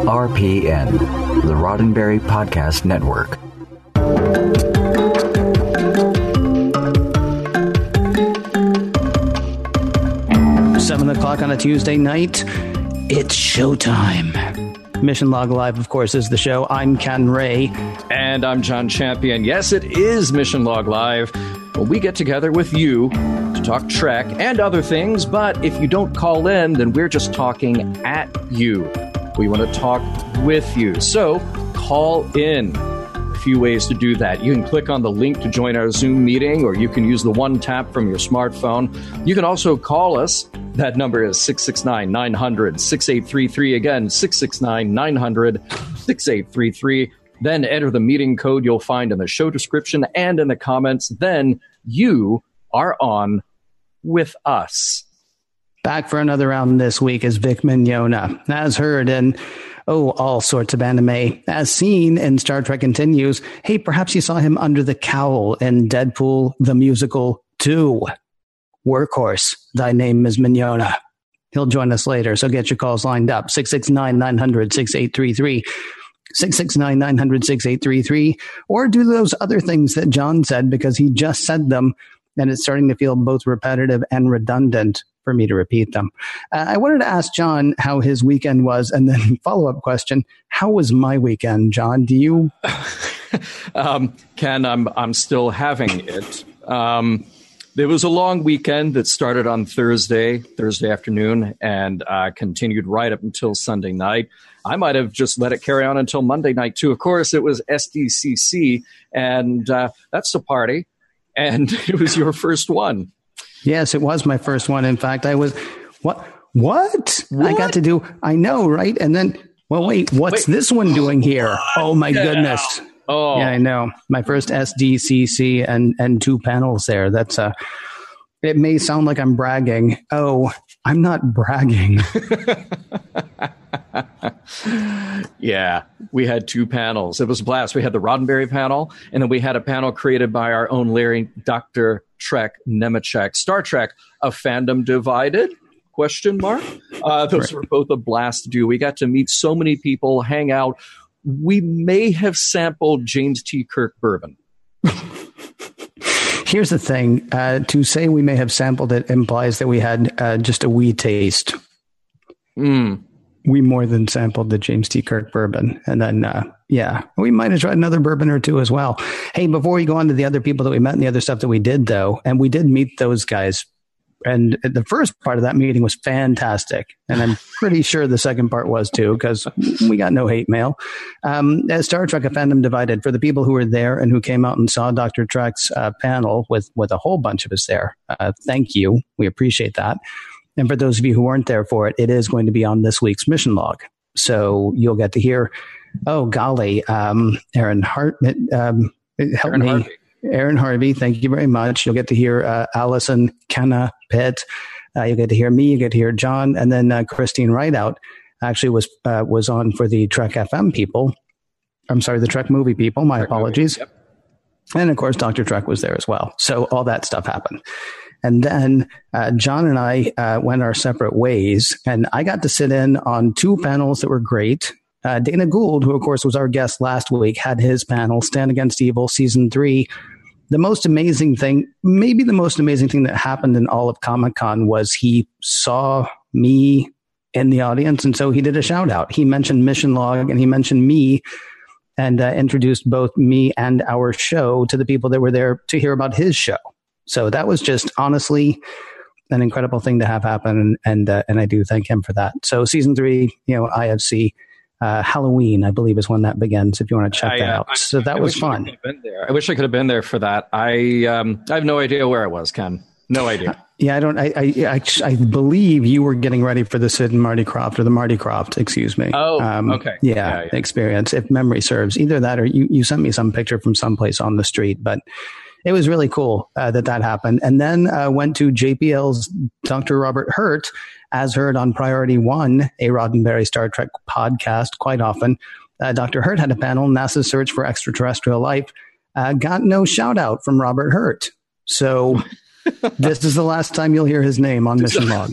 RPN, the Roddenberry Podcast Network. Seven o'clock on a Tuesday night. It's showtime. Mission Log Live, of course, is the show. I'm Ken Ray. And I'm John Champion. Yes, it is Mission Log Live. Well, we get together with you to talk Trek and other things, but if you don't call in, then we're just talking at you. We want to talk with you. So call in. A few ways to do that. You can click on the link to join our Zoom meeting, or you can use the one tap from your smartphone. You can also call us. That number is 669 900 6833. Again, 669 900 6833. Then enter the meeting code you'll find in the show description and in the comments. Then you are on with us. Back for another round this week is Vic Mignogna. As heard in, oh, all sorts of anime. As seen in Star Trek Continues, hey, perhaps you saw him under the cowl in Deadpool the Musical 2. Workhorse, thy name is Mignogna. He'll join us later, so get your calls lined up. 669 900 6833. 669 900 6833. Or do those other things that John said because he just said them and it's starting to feel both repetitive and redundant for me to repeat them. Uh, I wanted to ask John how his weekend was, and then follow up question: How was my weekend, John? Do you? um, Ken, I'm I'm still having it. Um, there was a long weekend that started on Thursday, Thursday afternoon, and uh, continued right up until Sunday night. I might have just let it carry on until Monday night too. Of course, it was SDCC, and uh, that's the party, and it was your first one. Yes, it was my first one. In fact, I was what what, what? I got to do. I know, right? And then, well, wait, what's wait. this one doing here? Oh my yeah. goodness! Oh, yeah, I know. My first SDCC and and two panels there. That's uh it may sound like I'm bragging. Oh, I'm not bragging. yeah, we had two panels. It was a blast. We had the Roddenberry panel, and then we had a panel created by our own Larry, Dr. Trek Nemecek. Star Trek, a fandom divided? Question mark. Uh, those right. were both a blast to do. We got to meet so many people, hang out. We may have sampled James T. Kirk bourbon. Here's the thing: uh, to say we may have sampled it implies that we had uh, just a wee taste. Mm. We more than sampled the James T. Kirk bourbon, and then uh, yeah, we might have tried another bourbon or two as well. Hey, before we go on to the other people that we met and the other stuff that we did, though, and we did meet those guys and the first part of that meeting was fantastic. And I'm pretty sure the second part was too, because we got no hate mail. Um, Star Trek, a fandom divided. For the people who were there and who came out and saw Dr. Trek's uh, panel with, with a whole bunch of us there, uh, thank you. We appreciate that. And for those of you who weren't there for it, it is going to be on this week's mission log. So you'll get to hear, oh, golly, um, Aaron Hart, um, help Aaron me. Harvey. Aaron Harvey, thank you very much. You'll get to hear uh, Allison Kenna Pitt. Uh, you'll get to hear me. You get to hear John, and then uh, Christine Rideout actually was uh, was on for the Trek FM people. I'm sorry, the Trek movie people. My Trek apologies. Yep. And of course, Doctor Trek was there as well. So all that stuff happened. And then uh, John and I uh, went our separate ways, and I got to sit in on two panels that were great. Uh, Dana Gould, who of course was our guest last week, had his panel, Stan Against Evil, season three. The most amazing thing, maybe the most amazing thing that happened in all of Comic Con was he saw me in the audience. And so he did a shout out. He mentioned Mission Log and he mentioned me and uh, introduced both me and our show to the people that were there to hear about his show. So that was just honestly an incredible thing to have happen. And, and, uh, and I do thank him for that. So season three, you know, IFC uh, Halloween, I believe, is when that begins. If you want to check I, that uh, out, I, so that I was fun. I wish I could have been there for that. I um, I have no idea where I was, Ken. No idea. Uh, yeah, I don't. I, I I believe you were getting ready for the Sid and Marty Krofft or the Marty Krofft, excuse me. Oh, um, okay. Yeah, yeah, yeah, experience. If memory serves, either that or you you sent me some picture from someplace on the street, but it was really cool uh, that that happened. And then uh, went to JPL's Dr. Robert Hurt, as heard on Priority One, a Roddenberry Star Trek podcast quite often. Uh, Dr. Hurt had a panel, NASA's Search for Extraterrestrial Life. Uh, got no shout out from Robert Hurt. So this is the last time you'll hear his name on Mission Log.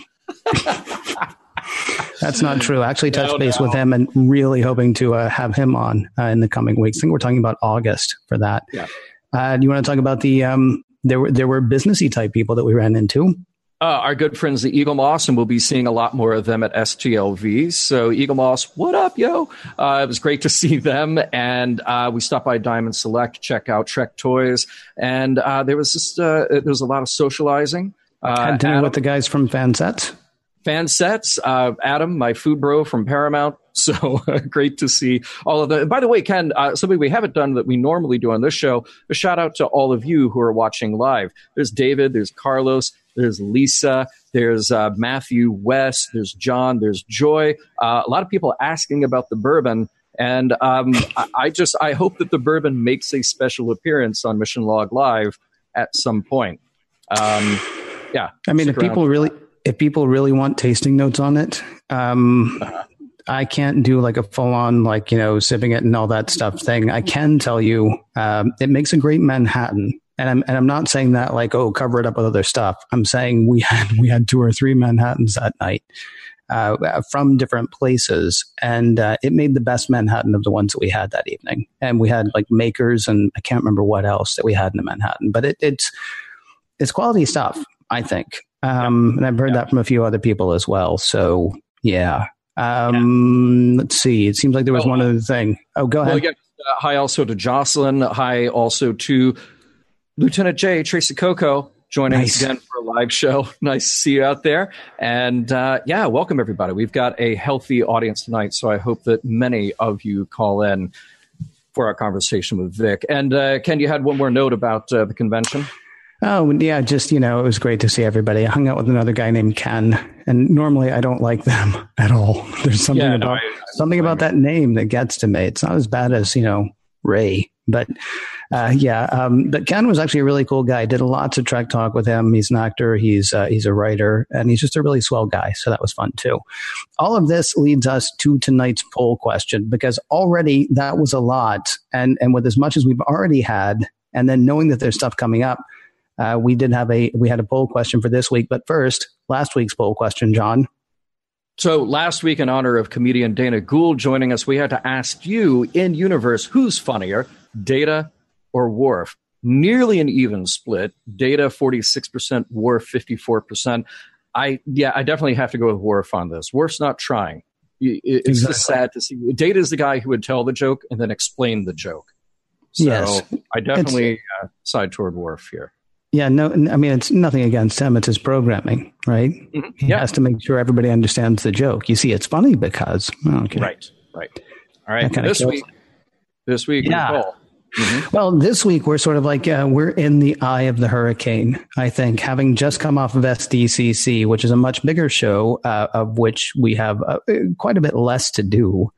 That's not true. I actually touched No, base no. with him and really hoping to uh, have him on uh, in the coming weeks. I think we're talking about August for that. Yeah. Uh, do you want to talk about the um, there were there were businessy type people that we ran into? Uh, our good friends, the Eaglemoss, and we'll be seeing a lot more of them at STLV. So, Eaglemoss, what up, yo? Uh, it was great to see them. And uh, we stopped by Diamond Select, check out Trek Toys. And uh, there was just, uh, there was a lot of socializing. Uh, Had dinner Adam- with the guys from Fansets. fan sets. Uh, Adam, my food bro from Paramount. So great to see all of that. By the way, Ken, uh, something we haven't done that we normally do on this show, a shout out to all of you who are watching live. There's David, there's Carlos, there's Lisa, there's uh, Matthew, West, there's John, there's Joy. Uh, a lot of people asking about the bourbon. And um, I, I just I hope that the bourbon makes a special appearance on Mission Log Live at some point. Um, yeah, I mean, if people really if people really want tasting notes on it, um, I can't do like a full on like you know sipping it and all that stuff thing. I can tell you, um, it makes a great Manhattan. And I'm and I'm not saying that like oh cover it up with other stuff. I'm saying we had we had two or three Manhattans that night uh, from different places, and uh, it made the best Manhattan of the ones that we had that evening. And we had like makers, and I can't remember what else that we had in the Manhattan, but it, it's it's quality stuff, I think. Um, and I've heard that from a few other people as well. So yeah. Um, Let's see. It seems like there was Oh, one other thing. Oh, go ahead. Well, again, uh, hi also to Jocelyn. Hi also to Lieutenant J, Tracy Coco, joining Nice. us again for a live show. Nice to see you out there. And uh, yeah, welcome everybody. We've got a healthy audience tonight, so I hope that many of you call in for our conversation with Vic. And uh, Ken, you had one more note about uh, the convention. Oh, yeah, just, you know, it was great to see everybody. I hung out with another guy named Ken, and normally I don't like them at all. There's something Yeah, no, about I- I- something about that name that gets to me. It's not as bad as, you know, Ray, but uh, yeah, um, but Ken was actually a really cool guy. Did lots of Trek talk with him. He's an actor, he's uh, he's a writer, and he's just a really swell guy. So that was fun too. All of this leads us to tonight's poll question because already that was a lot, and and with as much as we've already had, and then knowing that there's stuff coming up, uh, we did have a we had a poll question for this week. But first, last week's poll question, John. So last week, in honor of comedian Dana Gould joining us, we had to ask you in universe who's funnier, Data or Worf? Nearly an even split. Data forty six percent, Worf fifty four percent. I yeah, I definitely have to go with Worf on this. Worf's not trying. It's just sad to see. Data is the guy who would tell the joke and then explain the joke. So Yes. I definitely uh, side toward Worf here. Yeah, no, I mean it's nothing against him. It's his programming, right? Mhm. He has to make sure everybody understands the joke. You see, it's funny because okay. Right, right. All right. This week, this week, Yeah. Mhm. Well, this week we're sort of like uh, we're in the eye of the hurricane. I think having just come off of SDCC, which is a much bigger show, uh, of which we have uh, quite a bit less to do,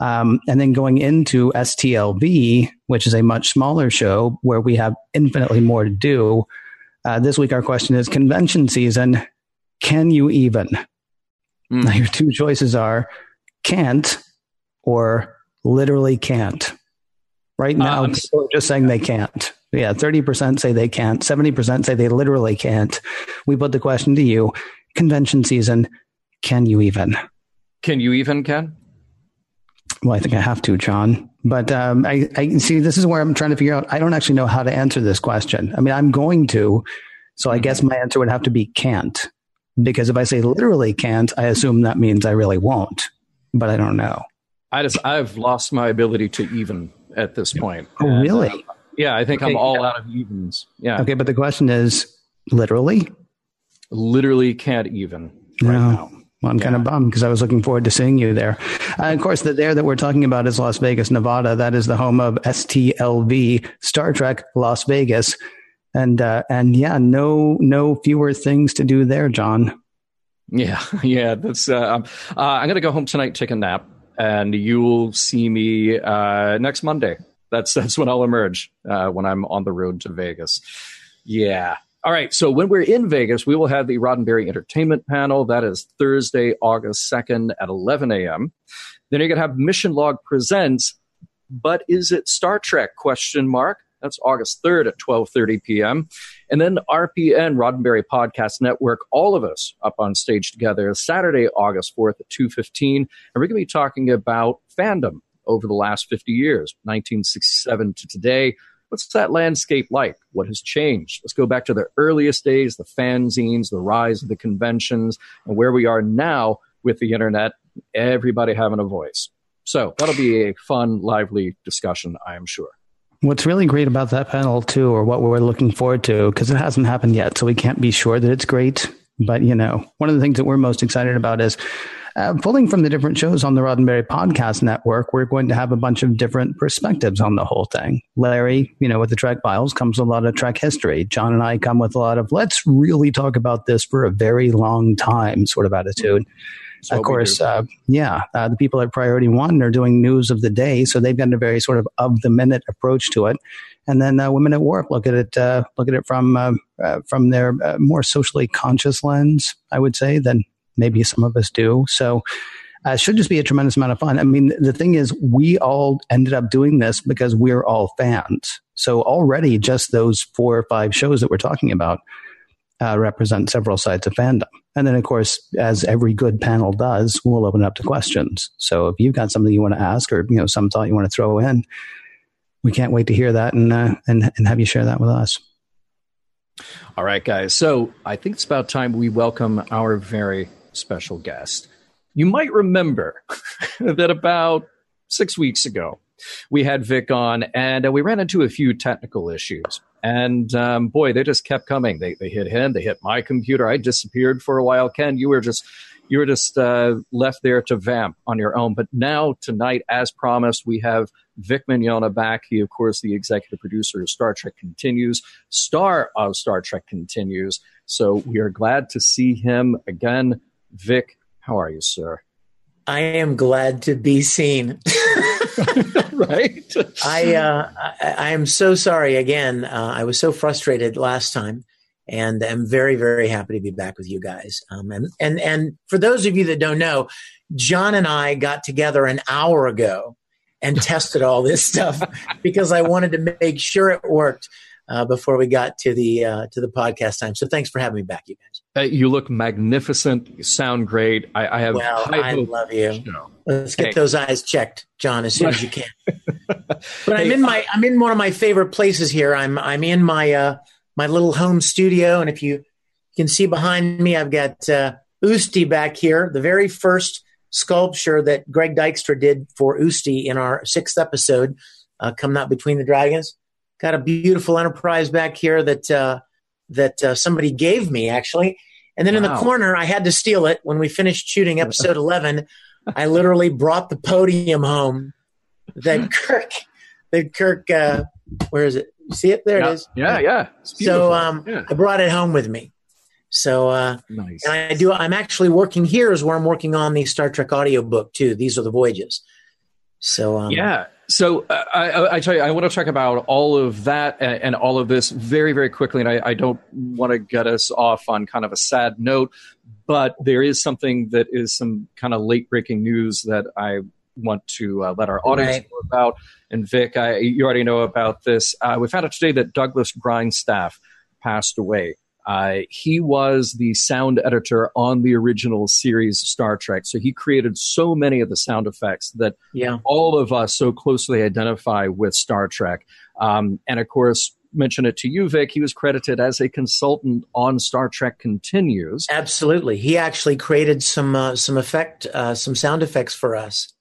um, and then going into STLV, which is a much smaller show where we have infinitely more to do. Uh, this week, our question is convention season. Can you even? Mm. Now, your two choices are can't or literally can't. Right now, Um, people are just saying they can't. Yeah, 30% say they can't, 70% say they literally can't. We put the question to you convention season, can you even? Can you even, Ken? Well, I think I have to, John. But um, I, I see this is where I'm trying to figure out. I don't actually know how to answer this question. I mean, I'm going to. So I guess my answer would have to be can't. Because if I say literally can't, I assume that means I really won't. But I don't know. I just I've lost my ability to even at this point. Oh, And, really? uh, yeah, I think I'm all yeah. out of evens. Yeah, Okay, but the question is literally? literally can't even right No. now. Well, I'm kind of bummed because I was looking forward to seeing you there. Uh, of course, the there that we're talking about is Las Vegas, Nevada. That is the home of STLV, Star Trek Las Vegas, and uh, and yeah, no no fewer things to do there, John. Yeah, yeah. That's. Uh, um, uh, I'm gonna go home tonight, take a nap, and you'll see me uh, next Monday. That's that's when I'll emerge uh, when I'm on the road to Vegas. Yeah. All right. So when we're in Vegas, we will have the Roddenberry Entertainment Panel. That is Thursday, August 2nd at 11 a.m. Then you're going to have Mission Log Presents, but is it Star Trek? Question mark. That's August 3rd at 12:30 p.m. And then RPN, Roddenberry Podcast Network, all of us up on stage together Saturday, August 4th at 2.15. And we're going to be talking about fandom over the last 50 years, 1967 to today. What's that landscape like? What has changed? Let's go back to the earliest days, the fanzines, the rise of the conventions, and where we are now with the internet, everybody having a voice. So that'll be a fun, lively discussion, I am sure. What's really great about that panel, too, or what we're looking forward to, because it hasn't happened yet, so we can't be sure that it's great. But, you know, one of the things that we're most excited about is uh, pulling from the different shows on the Roddenberry Podcast Network, we're going to have a bunch of different perspectives on the whole thing. Larry, you know, with the Trek Files comes a lot of Trek history. John and I come with a lot of let's really talk about this for a very long time sort of attitude. Of course, uh, yeah, uh, the people at Priority One are doing news of the day, so they've got a very sort of of the minute approach to it. And then uh, Women at Warp look at it uh, look at it from uh, uh, from their more socially conscious lens, I would say, than maybe some of us do. So uh, it should just be a tremendous amount of fun. I mean, the thing is, we all ended up doing this because we're all fans. So already, just those four or five shows that we're talking about uh, represent several sides of fandom. And then, of course, as every good panel does, we'll open it up to questions. So if you've got something you want to ask or you know some thought you want to throw in, we can't wait to hear that and uh, and and have you share that with us. All right, guys. So I think it's about time we welcome our very special guest. You might remember that about six weeks ago, we had Vic on and uh, we ran into a few technical issues. And um, boy, they just kept coming. They, they hit him, they hit my computer. I disappeared for a while. Ken, you were just you were just uh, left there to vamp on your own. But now, tonight, as promised, we have Vic Mignogna back. He, of course, the executive producer of Star Trek Continues, star of Star Trek Continues. So we are glad to see him again. Vic, how are you, sir? I am glad to be seen. right. I, uh, I, I am so sorry again. Uh, I was so frustrated last time, and I'm very very happy to be back with you guys. Um, and and and for those of you that don't know, John and I got together an hour ago and tested all this stuff because I wanted to make sure it worked uh, before we got to the uh, to the podcast time. So thanks for having me back, you guys. Uh, you look magnificent. You sound great. I, I have. Well, I love you. Let's get hey. those eyes checked, John, as soon as you can. but I'm in my I'm in one of my favorite places here. I'm I'm in my uh, my little home studio, and if you can see behind me, I've got uh, Usti back here, the very first sculpture that Greg Dykstra did for Usti in our sixth episode, uh, coming out between the dragons. Got a beautiful Enterprise back here that uh, that uh, somebody gave me actually. And then wow. in the corner, I had to steal it when we finished shooting episode 11. I literally brought the podium home that Kirk, that Kirk, uh, where is it? You see it? There yeah. it is. Yeah, yeah. So um, yeah. I brought it home with me. So uh, nice. And I do. I'm actually working here is where I'm working on the Star Trek audio book too. These are the voyages. So um, yeah, so uh, I, I, tell you, I want to talk about all of that and, and all of this very, very quickly. And I, I, don't want to get us off on kind of a sad note, but there is something that is some kind of late breaking news that I want to uh, let our audience right. know about. And Vic, I, you already know about this. Uh, we found out today that Douglas Grindstaff passed away. Uh, he was the sound editor on the original series Star Trek. So he created so many of the sound effects that yeah. all of us so closely identify with Star Trek. Um, and of course, mention it to you, Vic, he was credited as a consultant on Star Trek Continues. Absolutely. He actually created some, uh, some effect, uh, some sound effects for us.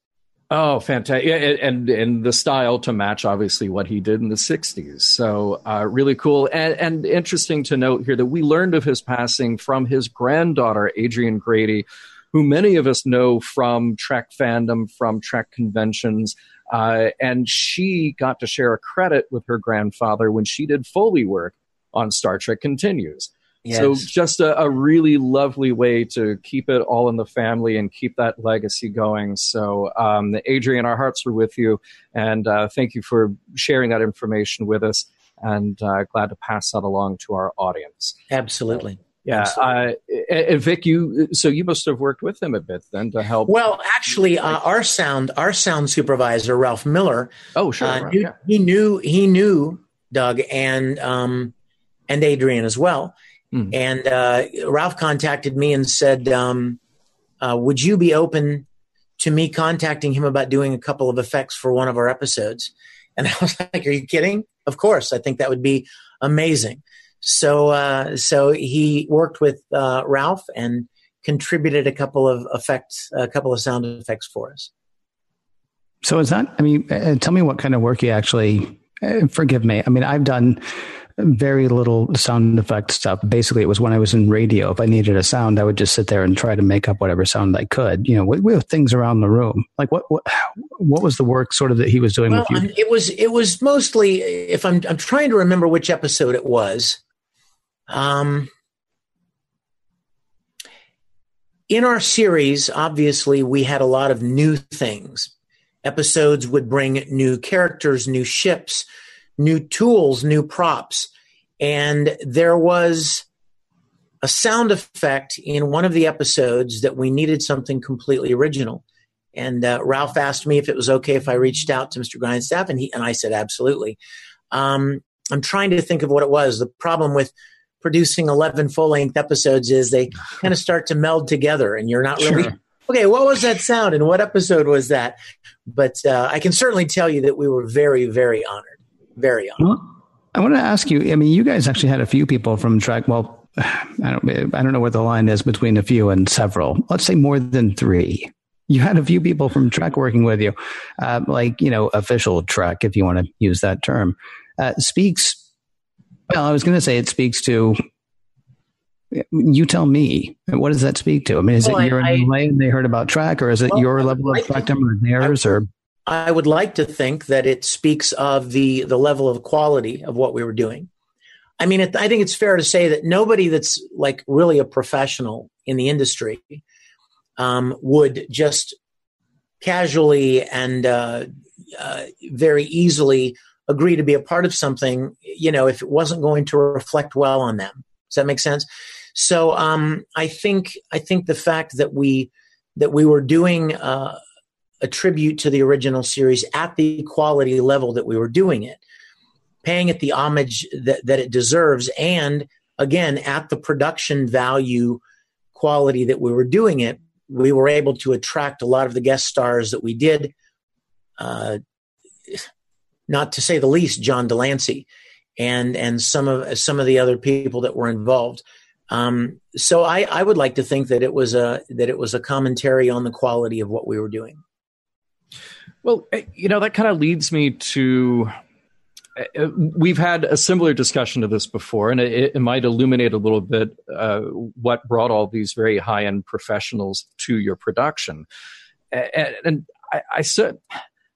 Oh, fantastic! And and the style to match obviously what he did in the '60s. So uh, really cool and, and interesting to note here that we learned of his passing from his granddaughter Adrian Grady, who many of us know from Trek fandom, from Trek conventions, uh, and she got to share a credit with her grandfather when she did Foley work on Star Trek Continues. Yes. So just a, a, really lovely way to keep it all in the family and keep that legacy going. So, um, Adrienne, our hearts are with you, and uh, thank you for sharing that information with us. And uh, glad to pass that along to our audience. Absolutely. Yeah, Absolutely. Uh, and Vic, you so you must have worked with him a bit then to help. Well, actually, uh, our sound our sound supervisor Ralph Miller. Oh, sure. Uh, knew, yeah. He knew he knew Doug, and um, and Adrian as well. Mm. And uh, Ralph contacted me and said, um, uh, "Would you be open to me contacting him about doing a couple of effects for one of our episodes?" And I was like, "Are you kidding? Of course! I think that would be amazing." So, uh, so he worked with uh, Ralph and contributed a couple of effects, a couple of sound effects for us. So is that? I mean, uh, tell me what kind of work you actually. Uh, forgive me. I mean, I've done very little sound effect stuff. Basically, it was when I was in radio. If I needed a sound, I would just sit there and try to make up whatever sound I could. You know, with, with things around the room. Like what what what was the work sort of that he was doing well, with you? it was it was mostly. If I'm I'm trying to remember which episode it was. Um, in our series, obviously, we had a lot of new things. Episodes would bring new characters, new ships, new tools, new props. And there was a sound effect in one of the episodes that we needed something completely original. And uh, Ralph asked me if it was okay if I reached out to Mr. Grindstaff, and he and I said absolutely. Um, I'm trying to think of what it was. The problem with producing 11 full length episodes is they kind of start to meld together and you're not really sure. okay what was that sound and what episode was that but uh, i can certainly tell you that we were very very honored very i want to ask you i mean you guys actually had a few people from Trek. well i don't i don't know where the line is between a few and several let's say more than three you had a few people from Trek working with you uh, like you know official Trek if you want to use that term uh, speaks well, I was going to say it speaks to. You tell me. What does that speak to? I mean, is well, it you're in LA and they heard about Trek, or is it well, your level of spectrum or theirs, or? I would like to think that it speaks of the the level of quality of what we were doing. I mean, it, I think it's fair to say that nobody that's like really a professional in the industry um, would just casually and uh, uh, very easily agree to be a part of something, you know, if it wasn't going to reflect well on them. Does that make sense? So um, I think I think the fact that we that we were doing uh, a tribute to the original series at the quality level that we were doing it, paying it the homage that, that it deserves, and again at the production value quality that we were doing it, we were able to attract a lot of the guest stars that we did. Uh, not to say the least, John de Lancie, and and some of some of the other people that were involved. Um, so I, I would like to think that it was a that it was a commentary on the quality of what we were doing. Well, eh, you know that kind of leads me to eh, eh, we've had a similar discussion of this before, and it, it might illuminate a little bit uh, what brought all these very high end professionals to your production. And, and I, I said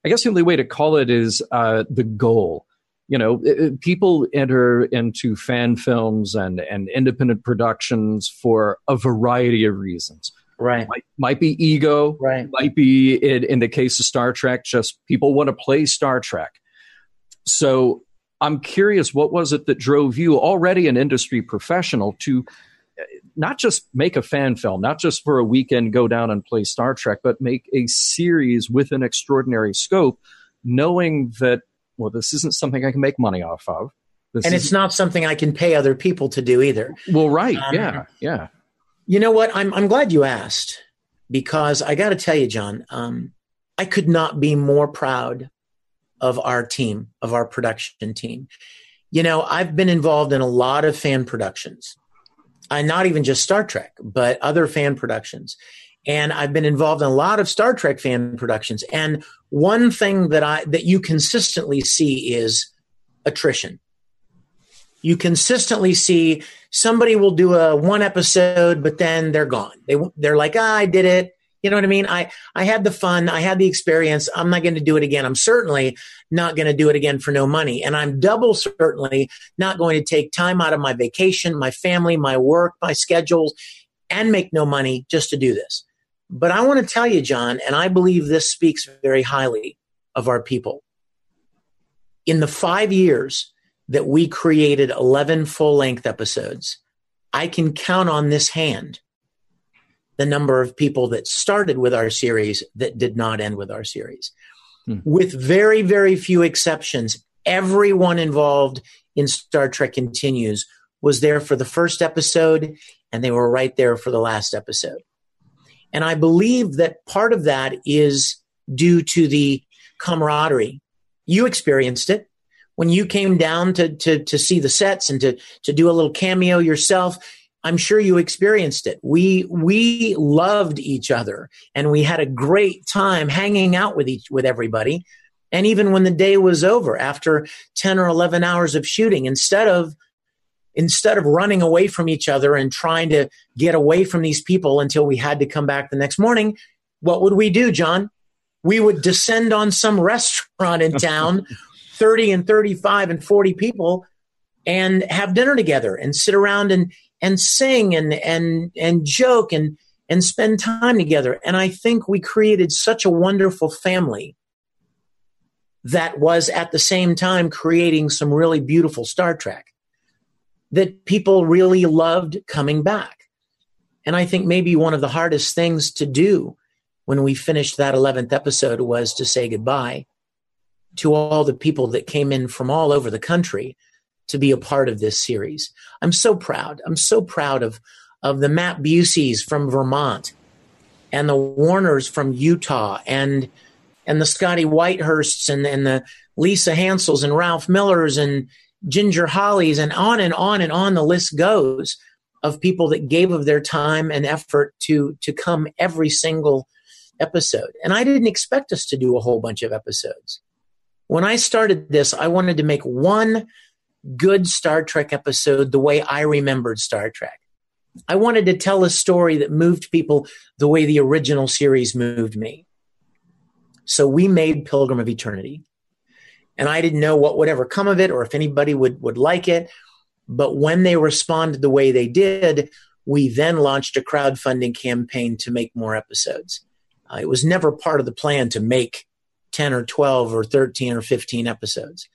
I guess the only way to call it is uh, the goal. You know, it, people enter into fan films and, and independent productions for a variety of reasons. Right. Might, might be ego. Right. Might be, in, in the case of Star Trek, just people want to play Star Trek. So I'm curious, what was it that drove you, already an industry professional, to not just make a fan film, not just for a weekend go down and play Star Trek, but make a series with an extraordinary scope, knowing that, well, this isn't something I can make money off of. This and it's not something I can pay other people to do either. Well, right. Um, yeah. Yeah. You know what? I'm, I'm glad you asked because I got to tell you, John, um, I could not be more proud of our team, of our production team. You know, I've been involved in a lot of fan productions uh, not even just Star Trek, but other fan productions. And I've been involved in a lot of Star Trek fan productions. And one thing that I that you consistently see is attrition. You consistently see somebody will do a one episode, but then they're gone. They they're like, ah, I did it. You know what I mean? I, I had the fun. I had the experience. I'm not going to do it again. I'm certainly not going to do it again for no money. And I'm double certainly not going to take time out of my vacation, my family, my work, my schedules, and make no money just to do this. But I want to tell you, John, and I believe this speaks very highly of our people. In the five years that we created 11 full length episodes, I can count on this hand the number of people that started with our series that did not end with our series. Hmm. With very, very few exceptions, everyone involved in Star Trek Continues was there for the first episode and they were right there for the last episode. And I believe that part of that is due to the camaraderie. You experienced it when you came down to, to, to see the sets and to, to do a little cameo yourself. I'm sure you experienced it. We, we loved each other and we had a great time hanging out with each, with everybody. And even when the day was over after 10 or 11 hours of shooting, instead of instead of running away from each other and trying to get away from these people until we had to come back the next morning, what would we do, John? We would descend on some restaurant in town, 30 and 35 and 40 people, and have dinner together and sit around and, and sing and, and, and joke and, and spend time together. And I think we created such a wonderful family that was at the same time creating some really beautiful Star Trek that people really loved coming back. And I think maybe one of the hardest things to do when we finished that 11th episode was to say goodbye to all the people that came in from all over the country to be a part of this series. I'm so proud. I'm so proud of, of the Matt Buseys from Vermont and the Warners from Utah and and the Scotty Whitehursts and, and the Lisa Hansels and Ralph Millers and Ginger Hollies, and on and on and on the list goes of people that gave of their time and effort to to come every single episode. And I didn't expect us to do a whole bunch of episodes. When I started this, I wanted to make one good Star Trek episode the way I remembered Star Trek. I wanted to tell a story that moved people the way the original series moved me. So we made Pilgrim of Eternity and I didn't know what would ever come of it or if anybody would, would like it. But when they responded the way they did, we then launched a crowdfunding campaign to make more episodes. Uh, it was never part of the plan to make 10 or 12 or 13 or 15 episodes.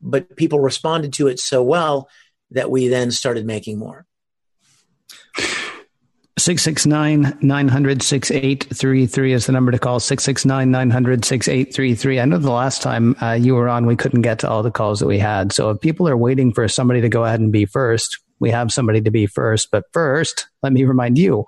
But people responded to it so well that we then started making more. 669 900 6833 is the number to call 669 900 6833. I know the last time uh, you were on, we couldn't get to all the calls that we had. So if people are waiting for somebody to go ahead and be first, we have somebody to be first. But first, let me remind you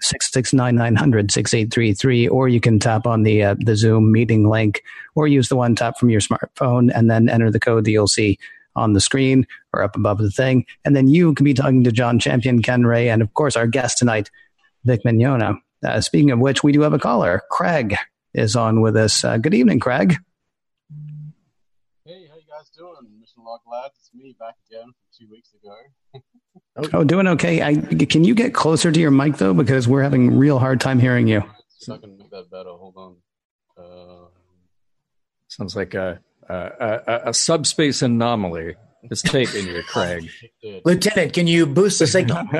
669 900 6833, or you can tap on the, uh, the Zoom meeting link or use the one tap from your smartphone and then enter the code that you'll see on the screen or up above the thing. And then you can be talking to John Champion, Ken Ray, and of course our guest tonight, Vic Mignogna. Uh, speaking of which, we do have a caller. Craig is on with us. Uh, good evening, Craig. Hey, how you guys doing? Mission Log Lads, it's me back again from two weeks ago. oh, doing okay. I, can you get closer to your mic though, because we're having real hard time hearing you. So I can make that better. Hold on. Uh, Sounds like a a, a, subspace anomaly is taking you, Craig. Lieutenant, can you boost the signal?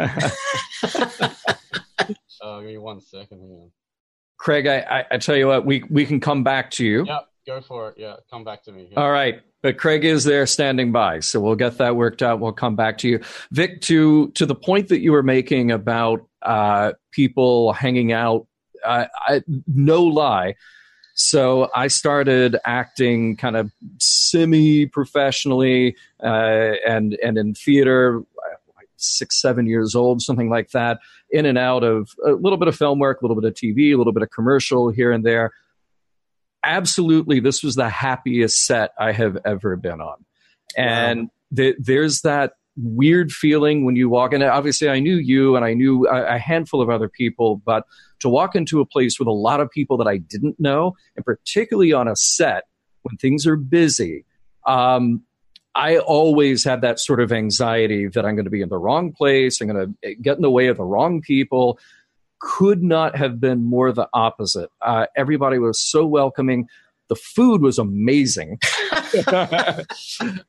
uh, give me one second. Craig, I, I, I, tell you what, we we can come back to you. Yeah, go for it. Yeah, come back to me. Yeah. All right. But Craig is there standing by, so we'll get that worked out. We'll come back to you, Vic. To to the point that you were making about uh, people hanging out, uh, I, no lie, so I started acting kind of semi professionally uh, and and in theater, six seven years old, something like that. In and out of a little bit of film work, a little bit of TV, a little bit of commercial here and there. Absolutely, this was the happiest set I have ever been on, and wow. the, there's that weird feeling when you walk in. Obviously, I knew you and I knew a, a, handful of other people, but to walk into a place with a lot of people that I didn't know, and particularly on a set when things are busy, um, I always have that sort of anxiety that I'm going to be in the wrong place, I'm going to get in the way of the wrong people. Could not have been more the opposite. Uh, everybody was so welcoming. The food was amazing. uh,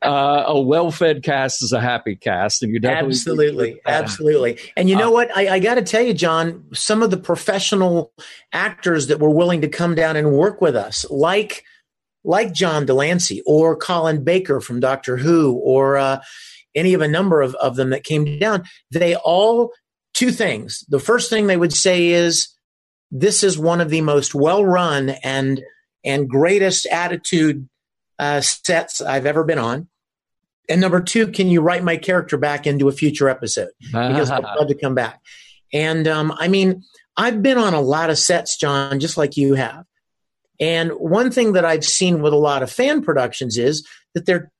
a well-fed cast is a happy cast, and you definitely absolutely, absolutely. And you know uh, what? I, I got to tell you, John, some of the professional actors that were willing to come down and work with us, like like John de Lancie or Colin Baker from Doctor Who, or uh, any of a number of, of them that came down, they all two things. The first thing they would say is, "This is one of the most well-run and and greatest attitude uh, sets I've ever been on. And number two, can you write my character back into a future episode? Because I'd love to come back. And um, I mean, I've been on a lot of sets, John, just like you have. And one thing that I've seen with a lot of fan productions is that they're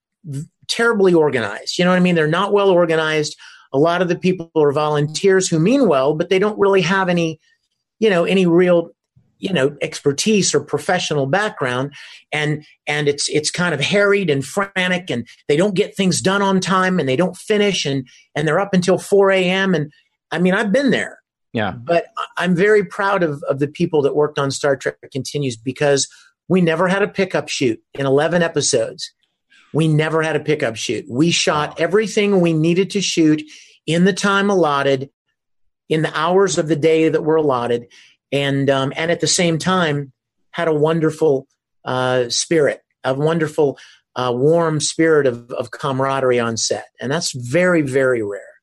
terribly organized. You know what I mean? They're not well organized. A lot of the people are volunteers who mean well, but they don't really have any, you know, any real, you know, expertise or professional background. And and it's it's kind of harried and frantic, and they don't get things done on time, and they don't finish, and and they're up until four a.m. And I mean, I've been there. Yeah. But I'm very proud of, of the people that worked on Star Trek Continues because we never had a pickup shoot in 11 episodes. We never had a pickup shoot. We shot everything we needed to shoot in the time allotted, in the hours of the day that were allotted, and um, and at the same time had a wonderful uh, spirit, a wonderful, uh, warm spirit of, of camaraderie on set, and that's very very rare.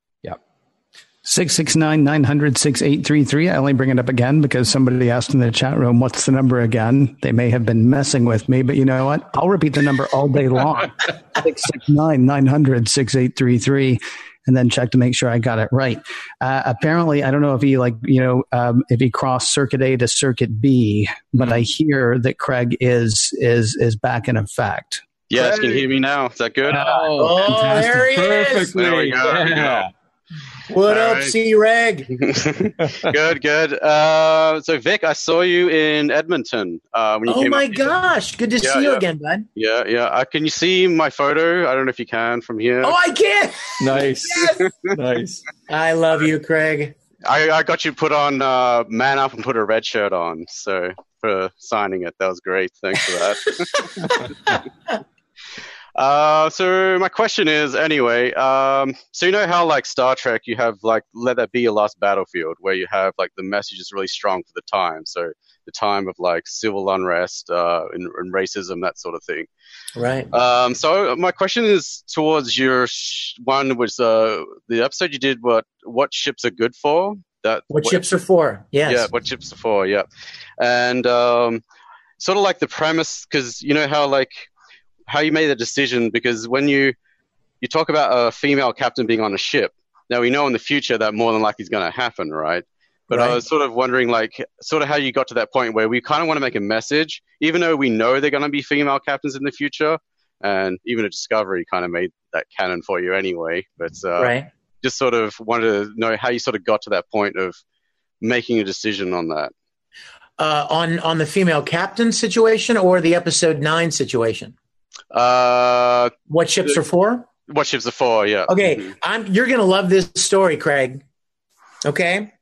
669 900 6833. I only bring it up again because somebody asked in the chat room, what's the number again? They may have been messing with me, but you know what? I'll repeat the number all day long 669 900 6833 and then check to make sure I got it right. Uh, apparently, I don't know if he like you know um, if he crossed Circuit A to Circuit B, but mm-hmm. I hear that Craig is is is back in effect. Yes, Craig. can you hear me now? Is that good? Oh, oh there he is. There we go. Yeah. What All up, right. C Reg? good, good. Uh, so, Vic, I saw you in Edmonton. Uh, when you oh came my gosh, good to yeah, see you again, bud. Yeah, yeah. Uh, can you see my photo? I don't know if you can from here. Oh, I can. Nice, nice. I love you, Craig. I, I got you put on uh, man up and put a red shirt on. So for signing it, that was great. Thanks for that. Uh, so my question is anyway. Um, so you know how like Star Trek, you have like let that be your last battlefield, where you have like the message is really strong for the time. So the time of like civil unrest uh, and, and racism, that sort of thing. Right. Um, so my question is towards your sh- one was uh, the episode you did. What what ships are good for? That what, what ships are for? Yes. Yeah. What ships are for? Yeah. And um, sort of like the premise, because you know how like how you made the decision because when you you talk about a female captain being on a ship, now we know in the future that more than likely is going to happen, right? But right. I was sort of wondering, like, sort of how you got to that point where we kind of want to make a message, even though we know they're going to be female captains in the future, and even a Discovery kind of made that canon for you anyway. But uh, right. just sort of wanted to know how you sort of got to that point of making a decision on that. Uh, on on the female captain situation or the episode nine situation? Uh, what ships are for? What ships are for? Yeah. Okay, mm-hmm. I'm. You're gonna love this story, Craig. Okay.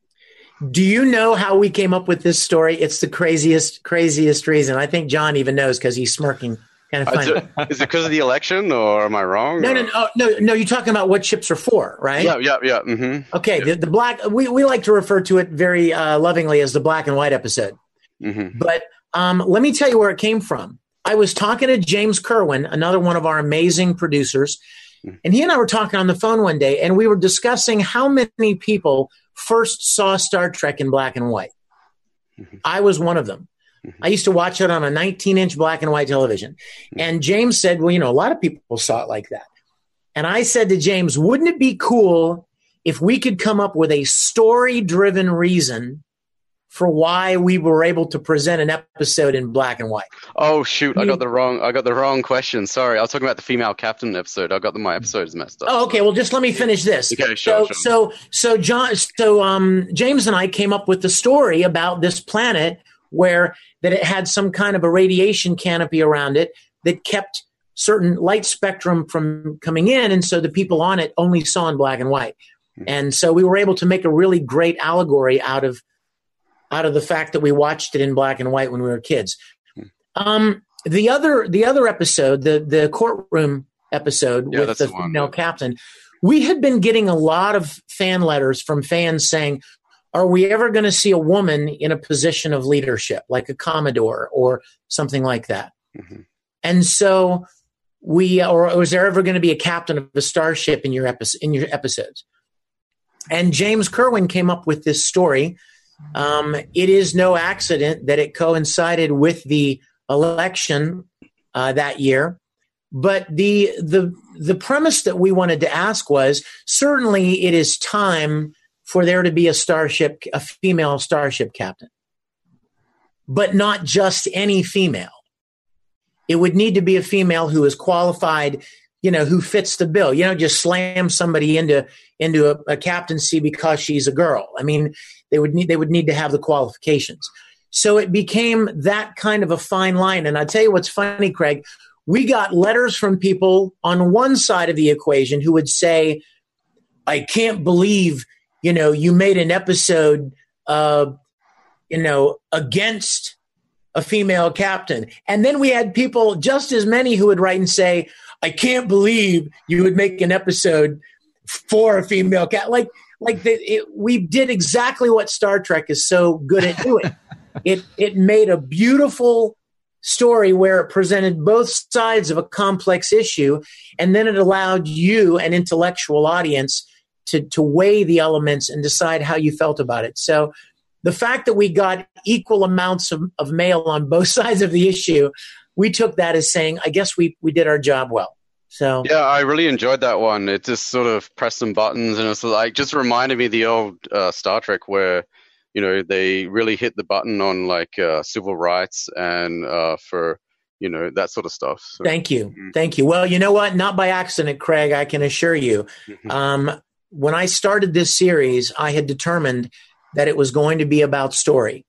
Do you know how we came up with this story? It's the craziest, craziest reason. I think John even knows because he's smirking. Kind of funny. Is it because of the election, or am I wrong? No, no, no, no, no. You're talking about what ships are for, right? Yeah, yeah, yeah. Mm-hmm. Okay, yeah. The, the, black. We we like to refer to it very uh, lovingly as the black and white episode. Mm-hmm. But um, let me tell you where it came from. I was talking to James Kerwin, another one of our amazing producers, and he and I were talking on the phone one day, and we were discussing how many people first saw Star Trek in black and white. Mm-hmm. I was one of them. Mm-hmm. I used to watch it on a 19 inch black and white television. Mm-hmm. And James said, Well, you know, a lot of people saw it like that. And I said to James, Wouldn't it be cool if we could come up with a story driven reason for why we were able to present an episode in black and white. Oh shoot, I got the wrong I got the wrong question. Sorry. I was talking about the female captain episode. I got the, my episodes messed up. Oh, okay. Well, just let me finish this. Okay, sure. So sure. so so John so um James and I came up with the story about this planet where that it had some kind of a radiation canopy around it that kept certain light spectrum from coming in and so the people on it only saw in black and white. Hmm. And so we were able to make a really great allegory out of out of the fact that we watched it in black and white when we were kids. Um, the other the other episode, the the courtroom episode yeah, with the, the female captain, we had been getting a lot of fan letters from fans saying, "Are we ever going to see a woman in a position of leadership, like a commodore or something like that?" Mm-hmm. And so we, or was there ever going to be a captain of a starship in your episode in your episodes? And James Kerwin came up with this story um, it is no accident that it coincided with the election uh, that year. But the the the premise that we wanted to ask was certainly it is time for there to be a starship a female starship captain. But not just any female. It would need to be a female who is qualified you know who fits the bill. You know just slam somebody into into a, a captaincy because she's a girl. I mean they would need they would need to have the qualifications so it became that kind of a fine line and i tell you what's funny craig we got letters from people on one side of the equation who would say, I can't believe, you know, you made an episode, uh, you know, against a female captain. And then we had people, just as many, who would write and say, I can't believe you would make an episode for a female cat. Like, like the, it, we did exactly what Star Trek is so good at doing. it it made a beautiful story where it presented both sides of a complex issue and then it allowed you an intellectual audience to, to weigh the elements and decide how you felt about it so the fact that we got equal amounts of, of mail on both sides of the issue we took that as saying i guess we, we did our job well so yeah i really enjoyed that one it just sort of pressed some buttons and it's like just reminded me of the old uh, star trek where you know they really hit the button on like uh, civil rights and uh, for you know that sort of stuff. So, thank you, mm-hmm. thank you. Well, you know what? Not by accident, Craig. I can assure you. Mm-hmm. Um, when I started this series, I had determined that it was going to be about story.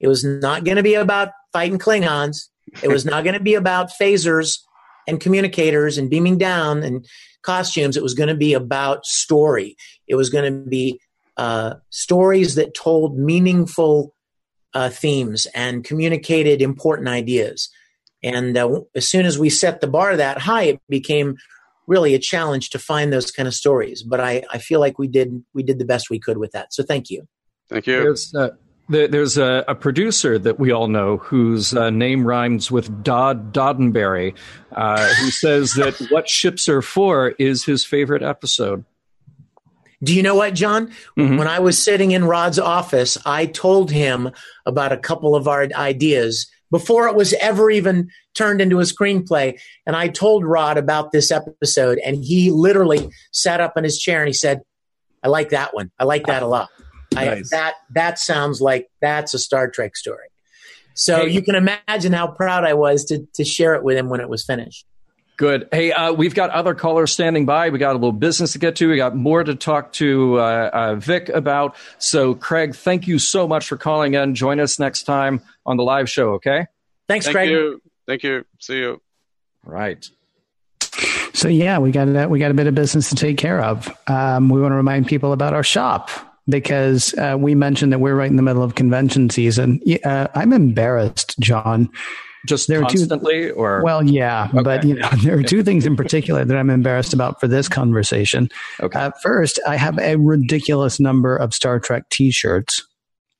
It was not going to be about fighting Klingons. It was not going to be about phasers and communicators and beaming down and costumes. It was going to be about story. It was going to be uh, stories that told meaningful uh, themes and communicated important ideas. And uh, as soon as we set the bar that high, it became really a challenge to find those kind of stories. But I, I feel like we did we did the best we could with that. So thank you. Thank you. There's, a, a, producer that we all know whose uh, name rhymes with Dodd Doddenberry, uh, who says that what ships are for is his favorite episode. Do you know what, John? Mm-hmm. When I was sitting in Rod's office, I told him about a couple of our ideas before it was ever even turned into a screenplay. And I told Rod about this episode, and he literally sat up in his chair and he said, I like that one. I like that a lot. Nice. I, that that sounds like that's a Star Trek story. So hey. you can imagine how proud I was to to share it with him when it was finished. Good. Hey, uh, we've got other callers standing by. We got a little business to get to. We got more to talk to uh, uh, Vic about. So, Craig, thank you so much for calling in. Join us next time on the live show. Okay. Thanks, thank Craig. You. Thank you. See you. Right. So yeah, we got a, we got a bit of business to take care of. Um, we want to remind people about our shop because uh, we mentioned that we're right in the middle of convention season. Uh, I'm embarrassed, John just there constantly, two, or well, yeah, okay. but you know, there are two things in particular that I'm embarrassed about for this conversation. Okay. Uh, first, I have a ridiculous number of Star Trek T-shirts.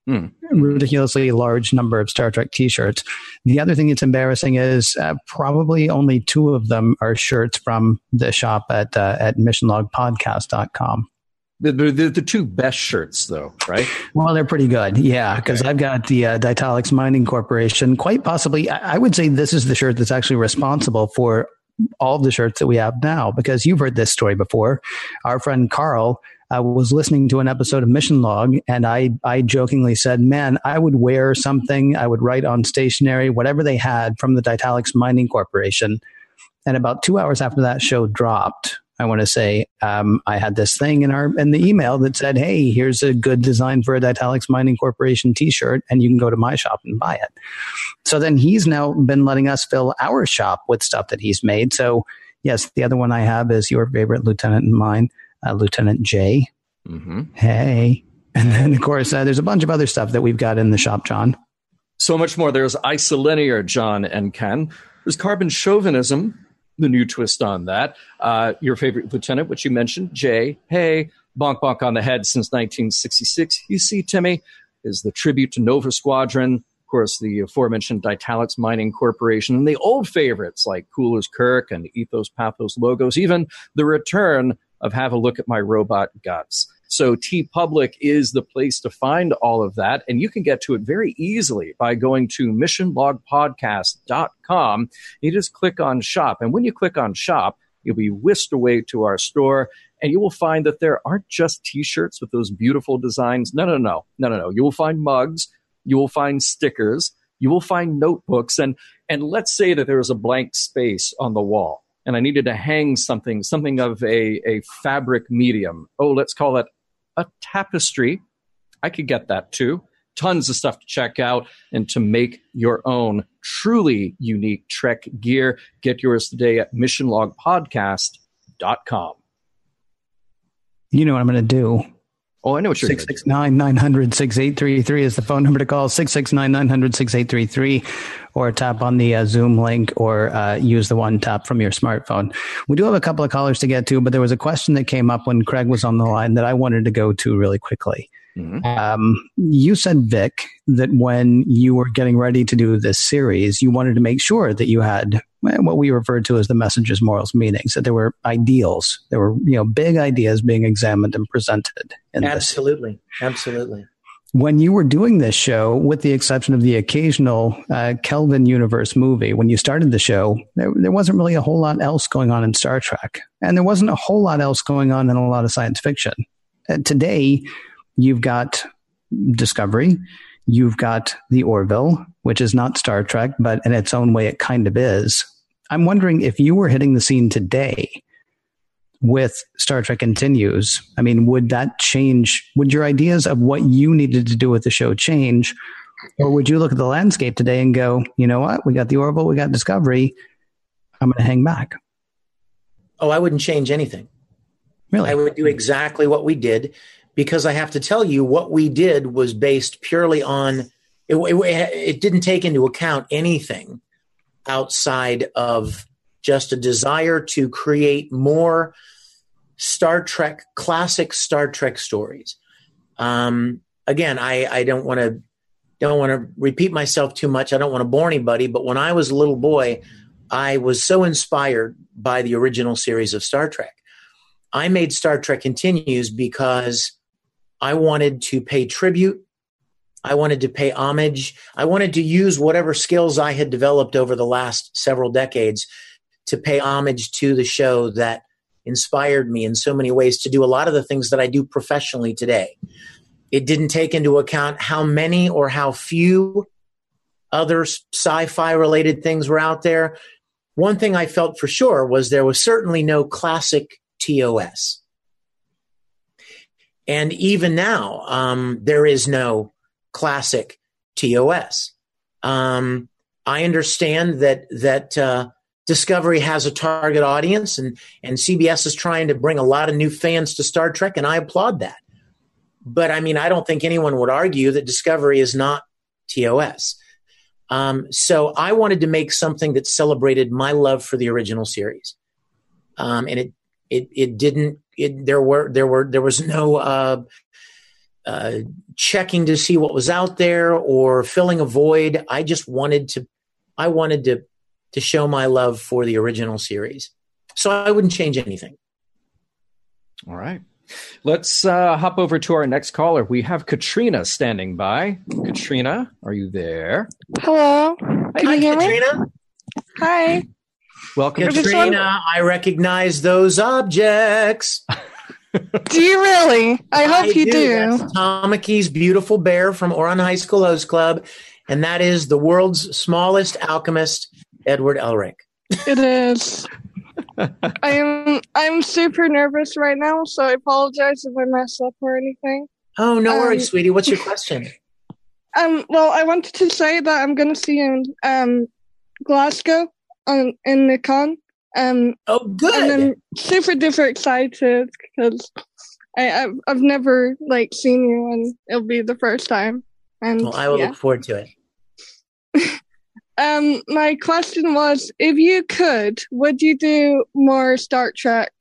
Mm. Ridiculously large number of Star Trek T-shirts. The other thing that's embarrassing is uh, probably only two of them are shirts from the shop at uh, at missionlogpodcast.com. The, the, the, two best shirts, though, right? Well, they're pretty good. Yeah, because okay. I've got the uh, Ditalics Mining Corporation. Quite possibly, I, I would say this is the shirt that's actually responsible for all the shirts that we have now, because you've heard this story before. Our friend Carl uh, was listening to an episode of Mission Log, and I, I jokingly said, Man, I would wear something, I would write on stationery, whatever they had from the Ditalics Mining Corporation. And about two hours after that show dropped, I want to say um, I had this thing in our in the email that said, "Hey, here's a good design for a Ditalics Mining Corporation T-shirt, and you can go to my shop and buy it." So then he's now been letting us fill our shop with stuff that he's made. So yes, the other one I have is your favorite lieutenant and mine, uh, Lieutenant J. Mm-hmm. Hey, and then of course uh, there's a bunch of other stuff that we've got in the shop, John. So much more. There's isolinear, John and Ken. There's carbon chauvinism the new twist on that. Uh, your favorite lieutenant, which you mentioned, Jay, hey, bonk bonk on the head since 1966. You see, Timmy, is the tribute to Nova Squadron. Of course, the aforementioned Ditalics Mining Corporation, and the old favorites like Cool as Kirk and Ethos Pathos logos, even the return of Have a Look at My Robot Guts. So TeePublic is the place to find all of that. And you can get to it very easily by going to missionlogpodcast.com. You just click on shop. And when you click on shop, you'll be whisked away to our store and you will find that there aren't just t-shirts with those beautiful designs. No, no, no, no, no, no. You will find mugs. You will find stickers. You will find notebooks. And, and let's say that there is a blank space on the wall and I needed to hang something, something of a, a fabric medium. Oh, let's call it a tapestry. I could get that too. Tons of stuff to check out and to make your own truly unique Trek gear. Get yours today at missionlogpodcast.com. You know what I'm going to do. Oh, I know what you're 669 900 6833 is the phone number to call 669 900 6833 or tap on the uh, Zoom link or uh, use the one tap from your smartphone. We do have a couple of callers to get to, but there was a question that came up when Craig was on the line that I wanted to go to really quickly. Mm-hmm. Um, you said, Vic, that when you were getting ready to do this series, you wanted to make sure that you had what we referred to as the messages, morals, meanings, that there were ideals, there were you know big ideas being examined and presented. absolutely, this. absolutely. When you were doing this show, with the exception of the occasional uh, Kelvin Universe movie, when you started the show, there, there wasn't really a whole lot else going on in Star Trek, and there wasn't a whole lot else going on in a lot of science fiction. And today, you've got Discovery, you've got the Orville, which is not Star Trek, but in its own way, it kind of is. I'm wondering if you were hitting the scene today with Star Trek Continues, I mean, would that change? Would your ideas of what you needed to do with the show change? Or would you look at the landscape today and go, you know what? We got the Orville, we got Discovery. I'm going to hang back. Oh, I wouldn't change anything. Really? I would do exactly what we did because I have to tell you, what we did was based purely on it, it, it didn't take into account anything outside of just a desire to create more Star Trek, classic Star Trek stories. Um, again, I, I don't want to don't want to repeat myself too much. I don't want to bore anybody, but when I was a little boy, I was so inspired by the original series of Star Trek. I made Star Trek Continues because I wanted to pay tribute I wanted to pay homage. I wanted to use whatever skills I had developed over the last several decades to pay homage to the show that inspired me in so many ways to do a lot of the things that I do professionally today. It didn't take into account how many or how few other sci fi related things were out there. One thing I felt for sure was there was certainly no classic TOS. And even now, um, there is no classic TOS. Um, I understand that that uh, Discovery has a target audience, and and CBS is trying to bring a lot of new fans to Star Trek, and I applaud that. But I mean, I don't think anyone would argue that Discovery is not TOS. Um, so I wanted to make something that celebrated my love for the original series, um, and it it it didn't. It, there were there were there was no uh, uh, checking to see what was out there or filling a void. I just wanted to, I wanted to, to show my love for the original series. So I wouldn't change anything. All right. Let's uh, hop over to our next caller. We have Katrina standing by. Katrina, are you there? Hello. Can Hi, you hear Katrina. me? Hi. Welcome, Katrina. I recognize those objects. do you really? I hope I you do. do. That's Tom beautiful bear from Ouran High School Host Club, and that is the world's smallest alchemist, Edward Elric. It is. I am I'm super nervous right now, so I apologize if I mess up or anything. Oh, no um, worries, sweetie. What's your question? Um, well, I wanted to say that I'm going to see you in um, Glasgow on, in the con um, oh, good. And I'm super duper excited because I, I've, I've never like seen you, and it'll be the first time. And well, I will yeah. look forward to it. um, my question was, if you could, would you do more Star Trek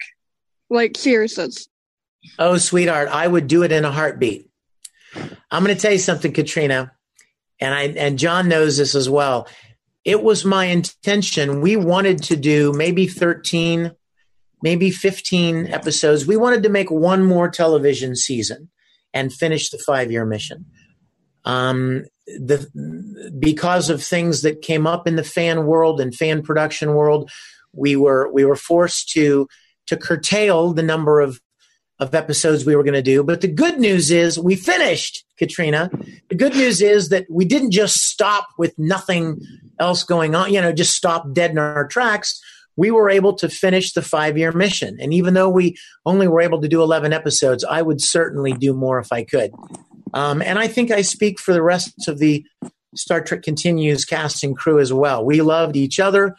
like series? Oh, sweetheart, I would do it in a heartbeat. I'm going to tell you something, Katrina, and I and John knows this as well it was my intention. We wanted to do maybe 13, maybe 15 episodes. We wanted to make one more television season and finish the five year mission. Um, the because of things that came up in the fan world and fan production world, we were we were forced to to curtail the number of of episodes we were going to do. But the good news is we finished, Katrina. The good news is that we didn't just stop with nothing else going on, you know, just stop dead in our tracks. We were able to finish the five year mission. And even though we only were able to do 11 episodes, I would certainly do more if I could. Um, and I think I speak for the rest of the Star Trek Continues casting crew as well. We loved each other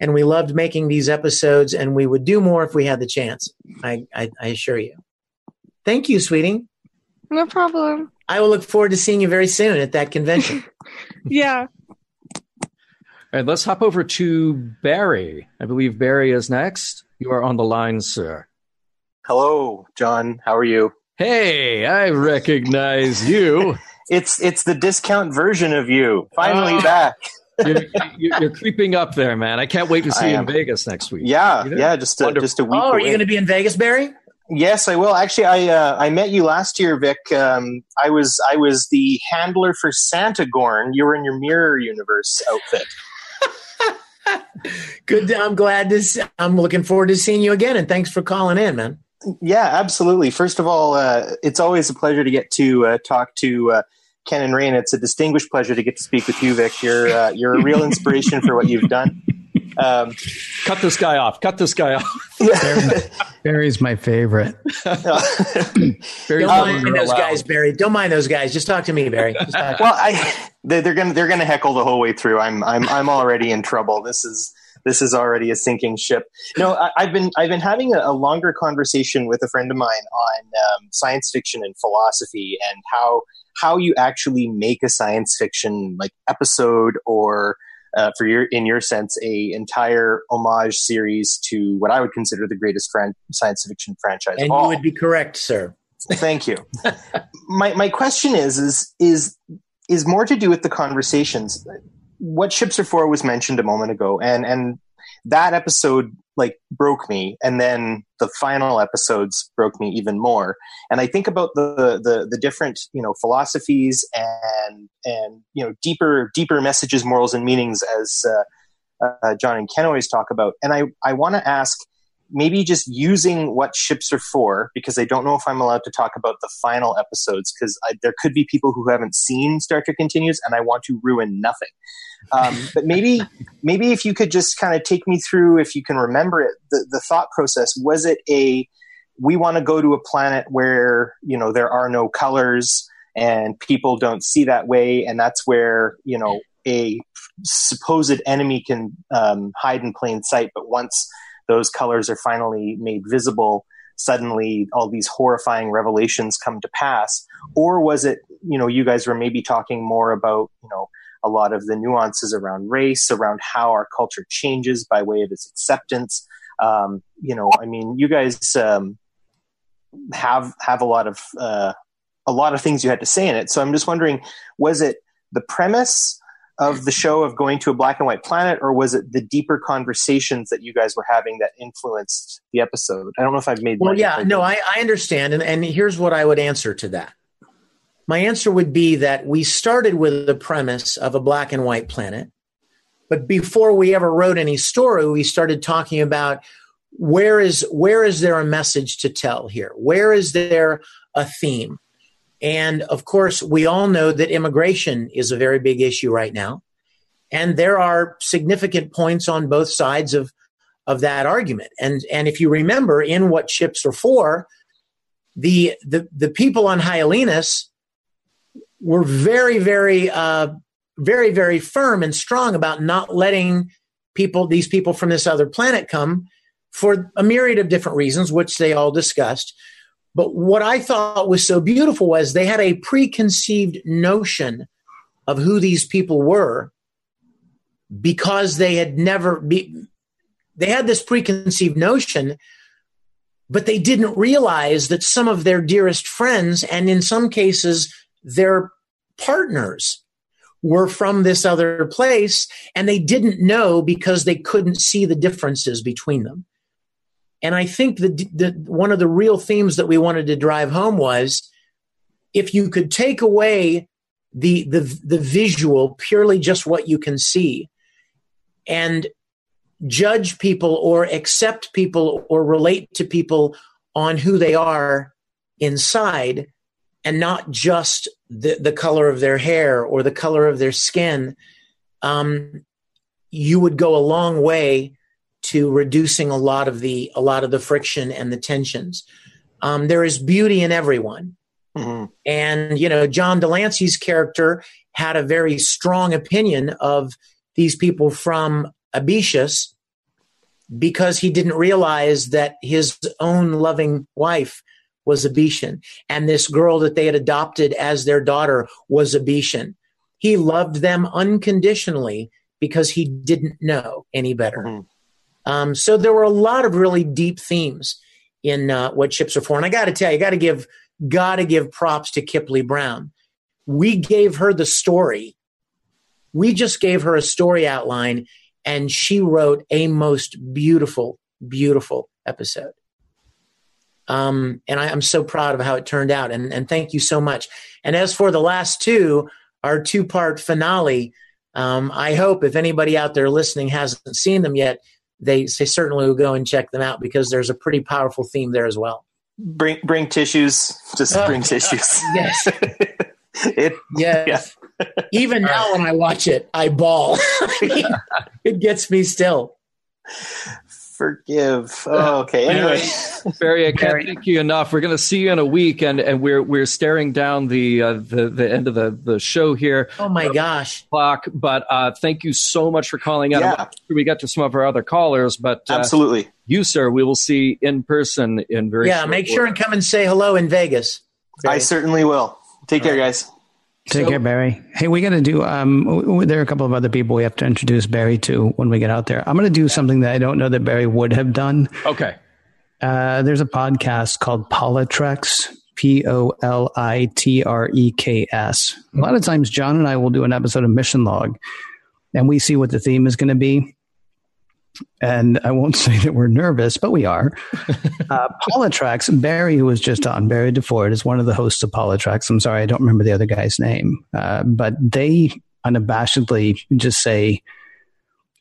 and we loved making these episodes, and we would do more if we had the chance. I, I, I assure you. Thank you, sweetie. No problem. I will look forward to seeing you very soon at that convention. yeah. All right, let's hop over to Barry. I believe Barry is next. You are on the line, sir. Hello, John. How are you? Hey, I recognize you. it's it's the discount version of you. Finally Oh. back. You're, you're, you're creeping up there, man. I can't wait to see I you in. Vegas next week. Yeah, You know? yeah, just a, Wonderful. just a week oh, are away. you going to be in Vegas, Barry? Yes, I will. Actually, I uh, I met you last year, Vic. Um, I was I was the handler for Santa Gorn. You were in your Mirror Universe outfit. Good. I'm glad to. See, I'm looking forward to seeing you again, and thanks for calling in, man. Yeah, absolutely. First of all, uh, it's always a pleasure to get to uh, talk to uh, Ken and Ray, and it's a distinguished pleasure to get to speak with you, Vic. You're uh, you're a real inspiration for what you've done. Um, Cut this guy off. Cut this guy off. Barry's my favorite. Barry's Don't mind those allowed. guys, Barry. Don't mind those guys. Just talk to me, Barry. To well, I they, they're gonna they're gonna heckle the whole way through. I'm I'm I'm already in trouble. This is this is already a sinking ship. No, I, I've been I've been having a, a longer conversation with a friend of mine on um, science fiction and philosophy and how how you actually make a science fiction like episode or uh, for your in your sense a entire homage series to what I would consider the greatest fran- science fiction franchise and you would be correct, sir. Thank you. my my question is is is is more to do with the conversations. What ships are for was mentioned a moment ago, and and that episode like broke me, and then the final episodes broke me even more. And I think about the the the different you know philosophies and and you know deeper deeper messages, morals, and meanings as uh, uh, John and Ken always talk about. And I I want to ask maybe just using what ships are for because I don't know if I'm allowed to talk about the final episodes because there could be people who haven't seen Star Trek Continues and I want to ruin nothing. Um, but maybe maybe if you could just kind of take me through, if you can remember it, the, the thought process was it a we want to go to a planet where you know there are no colors and people don't see that way and that's where you know a supposed enemy can um, hide in plain sight but once those colors are finally made visible. Suddenly all these horrifying revelations come to pass. Or was it you know you guys were maybe talking more about you know a lot of the nuances around race around how our culture changes by way of its acceptance? Um, you know i mean you guys um, have have a lot of uh, a lot of things you had to say in it. So i'm just wondering was it the premise of the show of going to a black and white planet, or was it the deeper conversations that you guys were having that influenced the episode? I don't know if I've made. Well, yeah, no, I, I understand, and, and here's what I would answer to that. My answer would be that we started with the premise of a black and white planet, but before we ever wrote any story, we started talking about where is where is there a message to tell here? Where is there a theme? And of course, we all know that immigration is a very big issue right now. And there are significant points on both sides of, of that argument. And, and if you remember in what ships are for, the, the, the people on Hyalinus were very, very, uh, very, very firm and strong about not letting people, these people from this other planet come for a myriad of different reasons, which they all discussed. But what I thought was so beautiful was they had a preconceived notion of who these people were because they had never be, they had this preconceived notion but they didn't realize that some of their dearest friends and in some cases their partners were from this other place and they didn't know because they couldn't see the differences between them And I think the one of the real themes that we wanted to drive home was if you could take away the the the visual, purely just what you can see, and judge people or accept people or relate to people on who they are inside and not just the, the color of their hair or the color of their skin, um, you would go a long way to reducing a lot of the a lot of the friction and the tensions. Um, there is beauty in everyone, mm-hmm. and you know John de Lancie's character had a very strong opinion of these people from Abitius because he didn't realize that his own loving wife was Abitian, and this girl that they had adopted as their daughter was Abitian. He loved them unconditionally because he didn't know any better. Mm-hmm. Um, so there were a lot of really deep themes in uh, what ships are for, and I got to tell you, got to give got to give props to Kipleigh Brown. We gave her the story. We just gave her a story outline, and she wrote a most beautiful, beautiful episode. Um, and I, am so proud of how it turned out. And, and thank you so much. And as for the last two, our two part finale, um, I hope if anybody out there listening hasn't seen them yet, they, they certainly will go and check them out because there's a pretty powerful theme there as well. Bring bring tissues. Just oh. bring tissues. Yes. it yes. Yeah. Even now when I watch it, I bawl. it gets me still forgive. Oh, okay. Anyway, Barry, I can't thank you enough. We're going to see you in a week, and, and we're we're staring down the uh, the the end of the, the show here. Oh my gosh! Clock. But uh, thank you so much for calling out. Yeah. we got to some of our other callers, but uh, absolutely, you sir, we will see in person in very. Yeah, make sure and come and say hello in Vegas. I certainly will. Take All care, right. guys. Take so, care, Barry. Hey, we got to do. Um, there are a couple of other people we have to introduce Barry to when we get out there. I'm going to do something that I don't know that Barry would have done. Okay. Uh, there's a podcast called Politreks, P O L I T R E K S. A lot of times, John and I will do an episode of Mission Log, and we see what the theme is going to be and I won't say that we're nervous, but we are. uh, Politreks, Barry, who was just on, Barry DeFord, is one of the hosts of Politreks. I'm sorry, I don't remember the other guy's name, uh, but they unabashedly just say,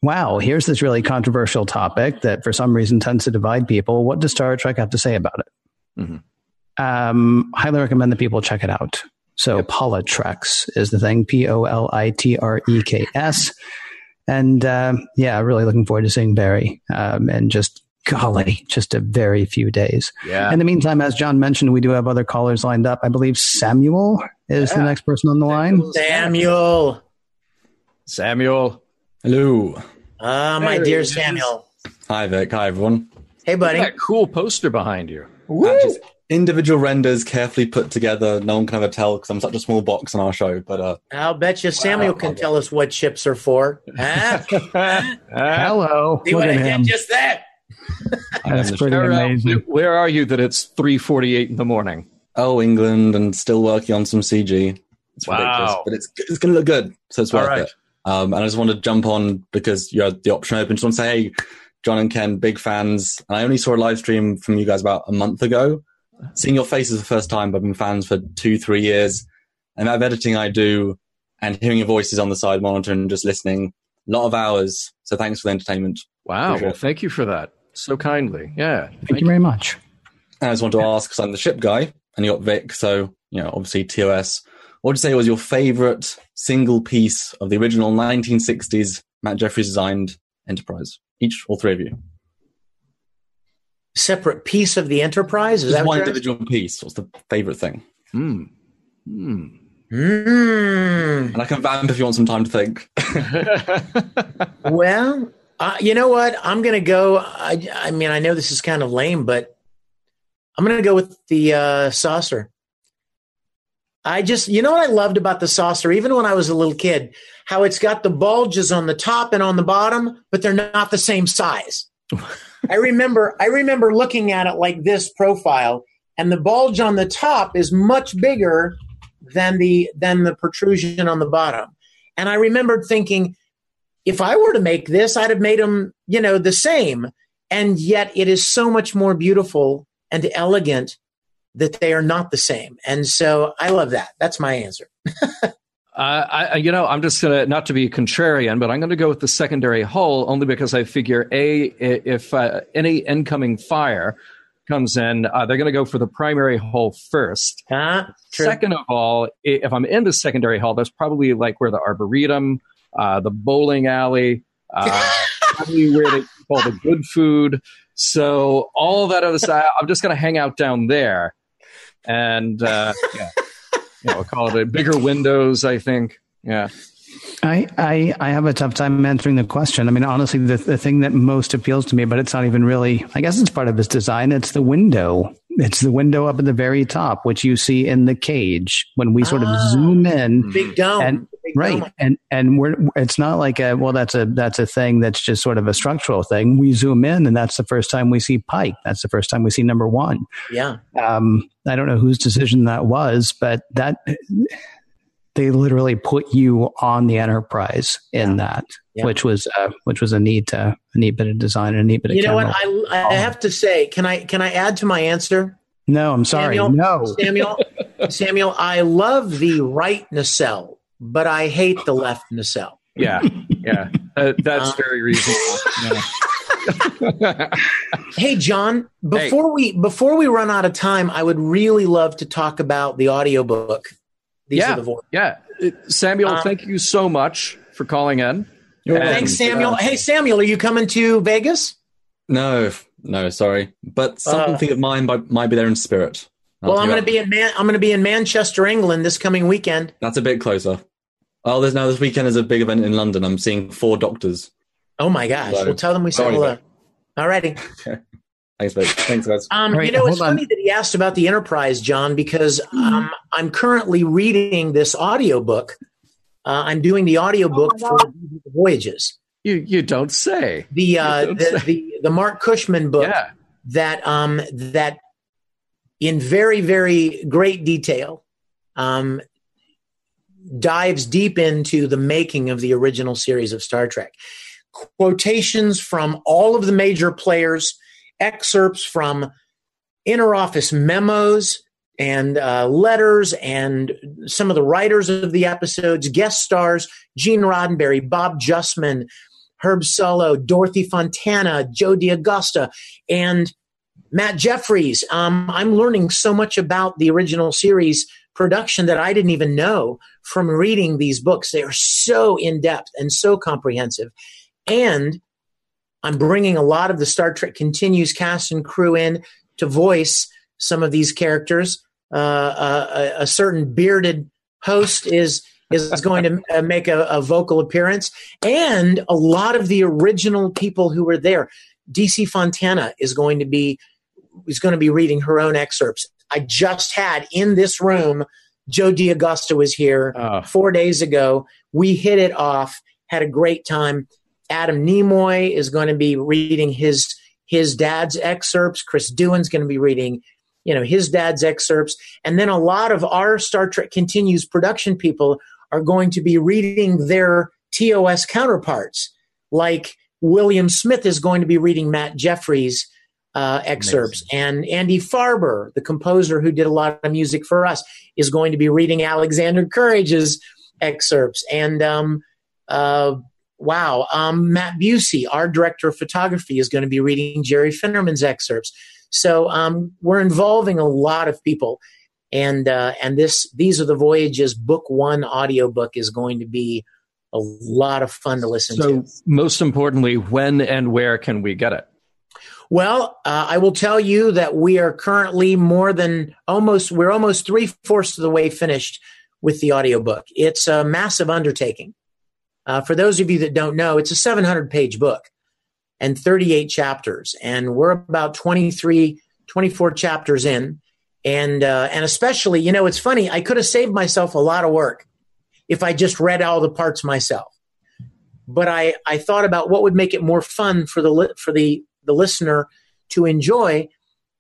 wow, here's this really controversial topic that for some reason tends to divide people. What does Star Trek have to say about it? Mm-hmm. Um, highly recommend that people check it out. So, yep. Politreks is the thing P O L I T R E K S. And uh, yeah, really looking forward to seeing Barry. Um, and just golly, just a very few days. Yeah. In the meantime, as John mentioned, we do have other callers lined up. I believe Samuel is yeah. the next person on the line. Samuel. Samuel. Hello. Ah, uh, my there dear Samuel. Hi, Vic. Hi, everyone. Hey, buddy. that cool poster behind you. Woo! Individual renders carefully put together. No one can ever tell because I'm such a small box on our show. But uh, I'll bet you Samuel wow, can tell us what chips are for. Huh? Hello. Do Look at him. Just that. That's pretty where, amazing. Where are you that it's 3.48 in the morning? Oh, England and still working on some CG. It's wow. ridiculous, but it's, it's going to look good. So it's worth right. it. Um, and I just want to jump on because you had the option open. Just want to say, hey, John and Ken, big fans. And I only saw a live stream from you guys about a month ago seeing your faces the first time. I've been fans for two, three years. And that editing I do and hearing your voices on the side monitor and just listening, a lot of hours. So thanks for the entertainment. Wow. Well, thank you for that. So kindly. Yeah. Thank, thank you very much. I just want to ask, because I'm the ship guy and you got Vic. So, you know, obviously TOS. What would you say was your favorite single piece of the original 1960s Matt Jefferies designed Enterprise? Each, all three of you separate piece of the enterprise? Is Just that one individual piece? What's the favorite thing? Hmm. Mm. Mm. And I can vamp if you want some time to think. well, uh, you know what? I'm going to go. I, I, mean, I know this is kind of lame, but I'm going to go with the uh, saucer. I just, you know what I loved about the saucer, even when I was a little kid, how it's got the bulges on the top and on the bottom, but they're not the same size. I remember I remember looking at it like this profile, and the bulge on the top is much bigger than the than the protrusion on the bottom. And I remembered thinking, if I were to make this, I'd have made them, you know, the same. and yet it is so much more beautiful and elegant that they are not the same. And so I love that. That's my answer. Uh, I, you know, I'm just gonna not to be contrarian, but I'm gonna go with the secondary hull only because I figure a if uh, any incoming fire comes in, uh, they're gonna go for the primary hull first. Uh, Second of all, if I'm in the secondary hull, that's probably like where the arboretum, uh, the bowling alley, uh, probably where they keep all the good food. So all that other side, I'm just gonna hang out down there, and uh, yeah you know, call it a bigger windows. I think. Yeah. I, I I have a tough time answering the question. I mean, honestly, the the thing that most appeals to me, but it's not even really. I guess it's part of his design. It's the window. It's the window up at the very top, which you see in the cage when we sort of oh, zoom in. Big dome. And, right, and and we're it's not like a well, that's a that's a thing that's just sort of a structural thing. We zoom in, and that's the first time we see Pike. That's the first time we see number one. Yeah. Um, I don't know whose decision that was, but that they literally put you on the enterprise in yeah. that, yeah. which was uh, which was a neat uh, a neat bit of design and a neat bit of. You know camera. what? I, I have to say, can I can I add to my answer? No, I'm sorry. Samuel, no, Samuel, Samuel. I love the right nacelle, but I hate the left nacelle. Yeah, yeah, uh, that's uh, very reasonable. hey John, before hey. we before we run out of time, I would really love to talk about the audiobook these yeah, are the Yeah. Samuel, um, thank you so much for calling in. And, thanks, Samuel. Uh, hey, Samuel, are you coming to Vegas? No, no, sorry, but something uh, of mine might be there in spirit. I'll well, I'm going to be in Man- I'm going to be in Manchester, England this coming weekend. That's a bit closer. Oh, there's now this weekend is a big event in London. I'm seeing four doctors. Oh my gosh! So, we'll tell them we said hello. All righty. Thanks, mate. Thanks, guys. Um, right, you know, it's funny that he asked about the Enterprise, John, because um, I'm currently reading this audiobook. Uh, I'm doing the audiobook oh for Voyages. You you don't say. The uh, don't the, say. the, the Marc Cushman book yeah. that um that in very very great detail um dives deep into the making of the original series of Star Trek. Quotations from all of the major players excerpts from interoffice memos and uh, letters and some of the writers of the episodes, guest stars, Gene Roddenberry, Bob Justman, Herb Solow, Dorothy Fontana, Joe D'Agosta, and Matt Jefferies. Um, I'm learning so much about the original series production that I didn't even know from reading these books. They are so in depth and so comprehensive. And I'm bringing a lot of the Star Trek Continues cast and crew in to voice some of these characters. Uh, uh a, a, certain bearded host is is going to uh, make a, a, vocal appearance, and a lot of the original people who were there. DC Fontana is going to be is going to be reading her own excerpts. I just had in this room. Joe D'Agosta was here oh. four days ago. We hit it off, had a great time Adam Nimoy is going to be reading his his dad's excerpts. Chris Doohan's going to be reading, you know, his dad's excerpts, and then a lot of our Star Trek Continues production people are going to be reading their TOS counterparts. Like William Smith is going to be reading Matt jefferies uh, excerpts, Amazing. and Andy Farber, the composer who did a lot of music for us, is going to be reading Alexander Courage's excerpts, and um, uh, wow, um, Matt Busey, our director of photography, is going to be reading Jerry Finnerman's excerpts. So um, we're involving a lot of people, and uh, and this these are the voyages. Book one audiobook is going to be a lot of fun to listen so to. most importantly, when and where can we get it? Well, uh, I will tell you that we are currently more than almost we're almost three fourths of the way finished with the audiobook. It's a massive undertaking. Uh, for those of you that don't know, it's a 700 page book and 38 chapters. And we're about 23, 24 chapters in. And, uh, and especially, you know, it's funny, I could have saved myself a lot of work if I just read all the parts myself. But I, I thought about what would make it more fun for the, for the, the listener to enjoy.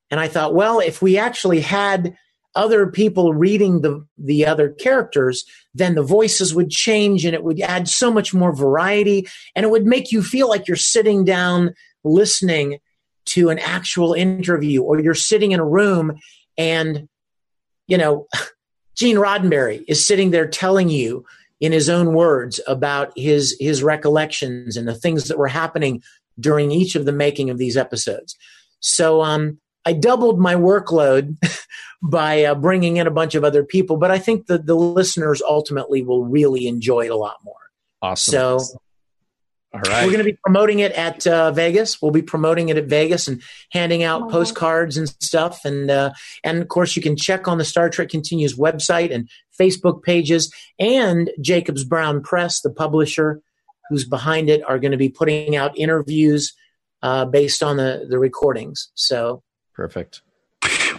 And I thought, well, if we actually had other people reading the the other characters, then the voices would change and it would add so much more variety and it would make you feel like you're sitting down listening to an actual interview or you're sitting in a room and you know gene roddenberry is sitting there telling you in his own words about his his recollections and the things that were happening during each of the making of these episodes. So um, i doubled my workload by uh, bringing in a bunch of other people but i think that the listeners ultimately will really enjoy it a lot more awesome so all right. We're going to be promoting it at uh, Vegas. We'll be promoting it at Vegas and handing out postcards and stuff. And uh, and of course, you can check on the Star Trek Continues website and Facebook pages. And Jacobs Brown Press, the publisher who's behind it, are going to be putting out interviews uh, based on the the recordings. So perfect.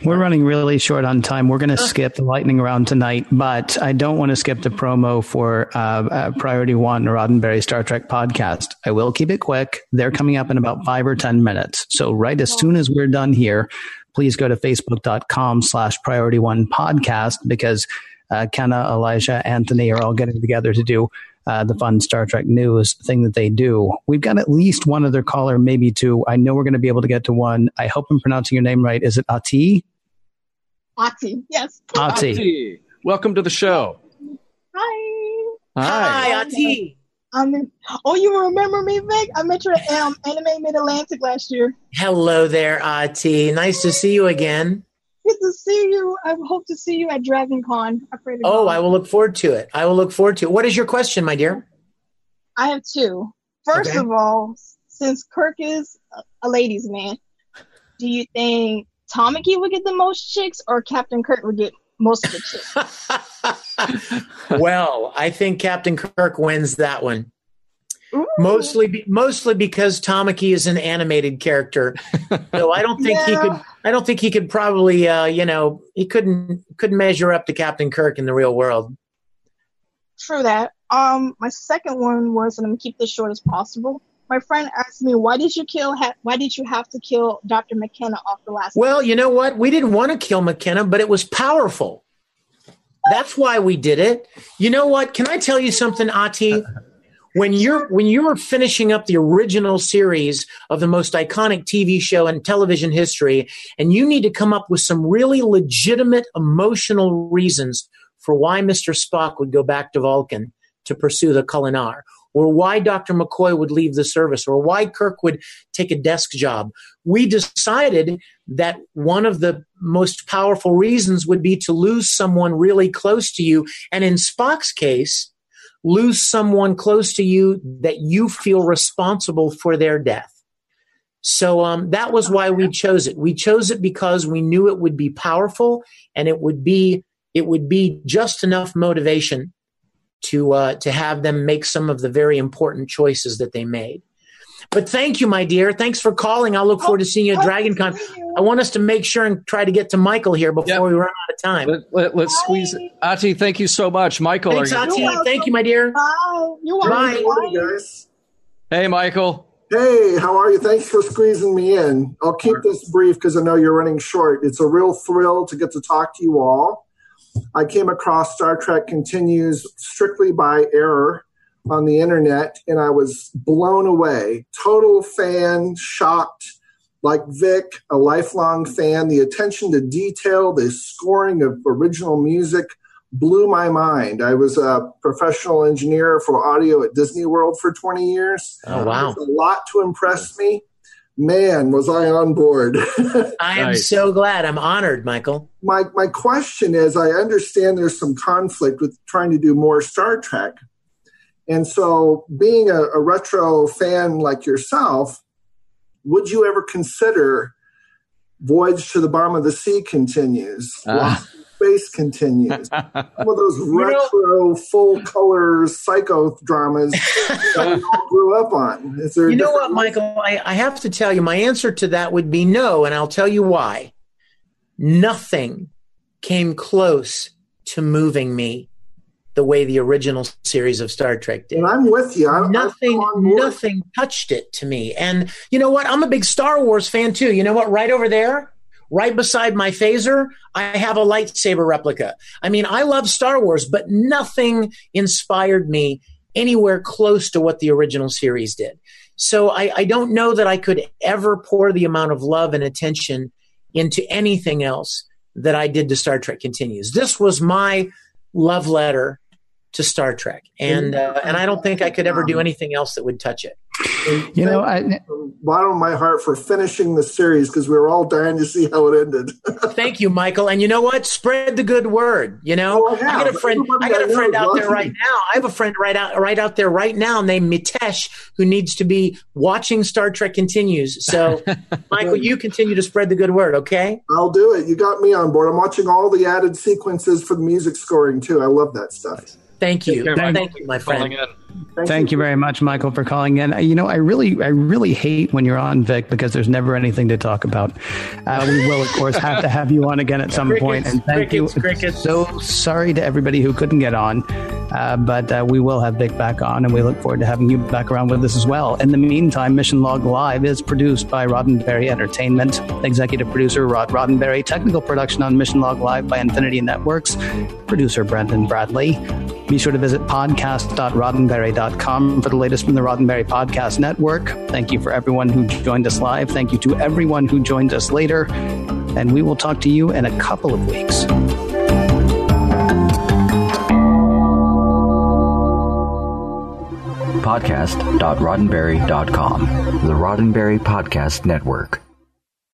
We're running really short on time. We're going to skip the lightning round tonight, but I don't want to skip the promo for uh, uh, Priority One Roddenberry Star Trek podcast. I will keep it quick. They're coming up in about five or 10 minutes. So right as soon as we're done here, please go to facebook.com slash priority one podcast because uh, Kenna, Elijah, Anthony are all getting together to do uh, the fun Star Trek news thing that they do. We've got at least one other caller, maybe two. I know we're going to be able to get to one. I hope I'm pronouncing your name right. Is it Ati? Ati, yes. Ati. Ati. Welcome to the show. Hi. Hi. Hi, Ati. I'm in, oh, you remember me, Vic? I met you at um, Anime Mid Atlantic last year. Hello there, Ati. Nice to see you again. Good to see you. I hope to see you at Dragon Con. I pray to Oh, God. I will look forward to it. I will look forward to it. What is your question, my dear? I have two. First Okay. of all, since Kirk is a- a ladies' man, do you think Tamaki would get the most chicks or Captain Kirk would get most of the chicks? well, I think Captain Kirk wins that one. Ooh. Mostly, be, mostly because Tamaki is an animated character, so I don't think he could. I don't think he could probably, uh, you know, he couldn't couldn't measure up to Captain Kirk in the real world. True that. Um, my second one was, and I'm gonna keep this short as possible. My friend asked me, "Why did you kill? Ha- why did you have to kill Doctor McKennah off the last?" Well, you know what? We didn't want to kill McKennah, but it was powerful. That's why we did it. You know what? Can I tell you something, Ati? When you're when you were finishing up the original series of the most iconic TV show in television history, and you need to come up with some really legitimate emotional reasons for why Mr. Spock would go back to Vulcan to pursue the Kolinahr, or why Dr. McCoy would leave the service, or why Kirk would take a desk job. We decided that one of the most powerful reasons would be to lose someone really close to you. And in Spock's case, lose someone close to you that you feel responsible for their death. So um, that was why we chose it. We chose it because we knew it would be powerful and it would be it would be just enough motivation to uh, to have them make some of the very important choices that they made. But thank you, my dear. Thanks for calling. I'll look forward to seeing you at Dragon Con. I want us to make sure and try to get to Michael here before Yep. we run out of time. Let, us squeeze. Ati, thank you so much. Michael, Thanks, are you? Ati. Thank you, my dear. Bye. You want Bye. me? Guys. Hey, Michael. Hey, how are you? Thanks for squeezing me in. I'll keep this brief because I know you're running short. It's a real thrill to get to talk to you all. I came across Star Trek Continues strictly by error on the internet, and I was blown away. Total fan, shocked. Like Vic, a lifelong fan. The attention to detail, the scoring of original music blew my mind. I was a professional engineer for audio at Disney World for 20 years. Oh, wow. A lot to impress me. Man, was I on board. I am Nice. so glad. I'm honored, Michael. my my question is I understand there's some conflict with trying to do more Star Trek. And so being a, a retro fan like yourself, would you ever consider Voyage to the Bottom of the Sea continues? Ah. Space continues. Some of those know- retro full color psycho dramas that we all grew up on. Is there You know what, Michael? I, I have to tell you, my answer to that would be no, and I'll tell you why. Nothing came close to moving me the way the original series of Star Trek did. And I'm with you. I'm, nothing, I'm nothing touched it to me. And you know what? I'm a big Star Wars fan too. You know what? Right over there, right beside my phaser, I have a lightsaber replica. I mean, I love Star Wars, but nothing inspired me anywhere close to what the original series did. So I, I don't know that I could ever pour the amount of love and attention into anything else that I did to Star Trek Continues. This was my love letter to Star Trek, and uh, and I don't think I could ever do anything else that would touch it. You know, I, bottom of my heart for finishing the series because we were all dying to see how it ended. Thank you, Michael. And you know what? Spread the good word. You know, Oh, I I got a friend. I got a friend out there right now. I have a friend right out right out there right now named Mitesh who needs to be watching Star Trek Continues. So, Michael, you continue to spread the good word. Okay. I'll do it. You got me on board. I'm watching all the added sequences for the music scoring too. I love that stuff. Thank you. Care, Michael. Thank you, my friend. Thank, you very much, Michael, for calling in. Uh, You know, I really, I really hate when you're on, Vic, because there's never anything to talk about. Uh, we will, of course, have to have you on again at some point. And thank crickets, you. crickets. So sorry to everybody who couldn't get on, uh, but uh, we will have Vic back on, and we look forward to having you back around with us as well. In the meantime, Mission Log Live is produced by Roddenberry Entertainment, executive producer Rod Roddenberry, technical production on Mission Log Live by Infinity Networks, producer Brendan Bradley. Be sure to visit podcast.roddenberry.com for the latest from the Roddenberry Podcast Network. Thank you for everyone who joined us live. Thank you to everyone who joined us later. And we will talk to you in a couple of weeks. Podcast.roddenberry.com, the Roddenberry Podcast Network.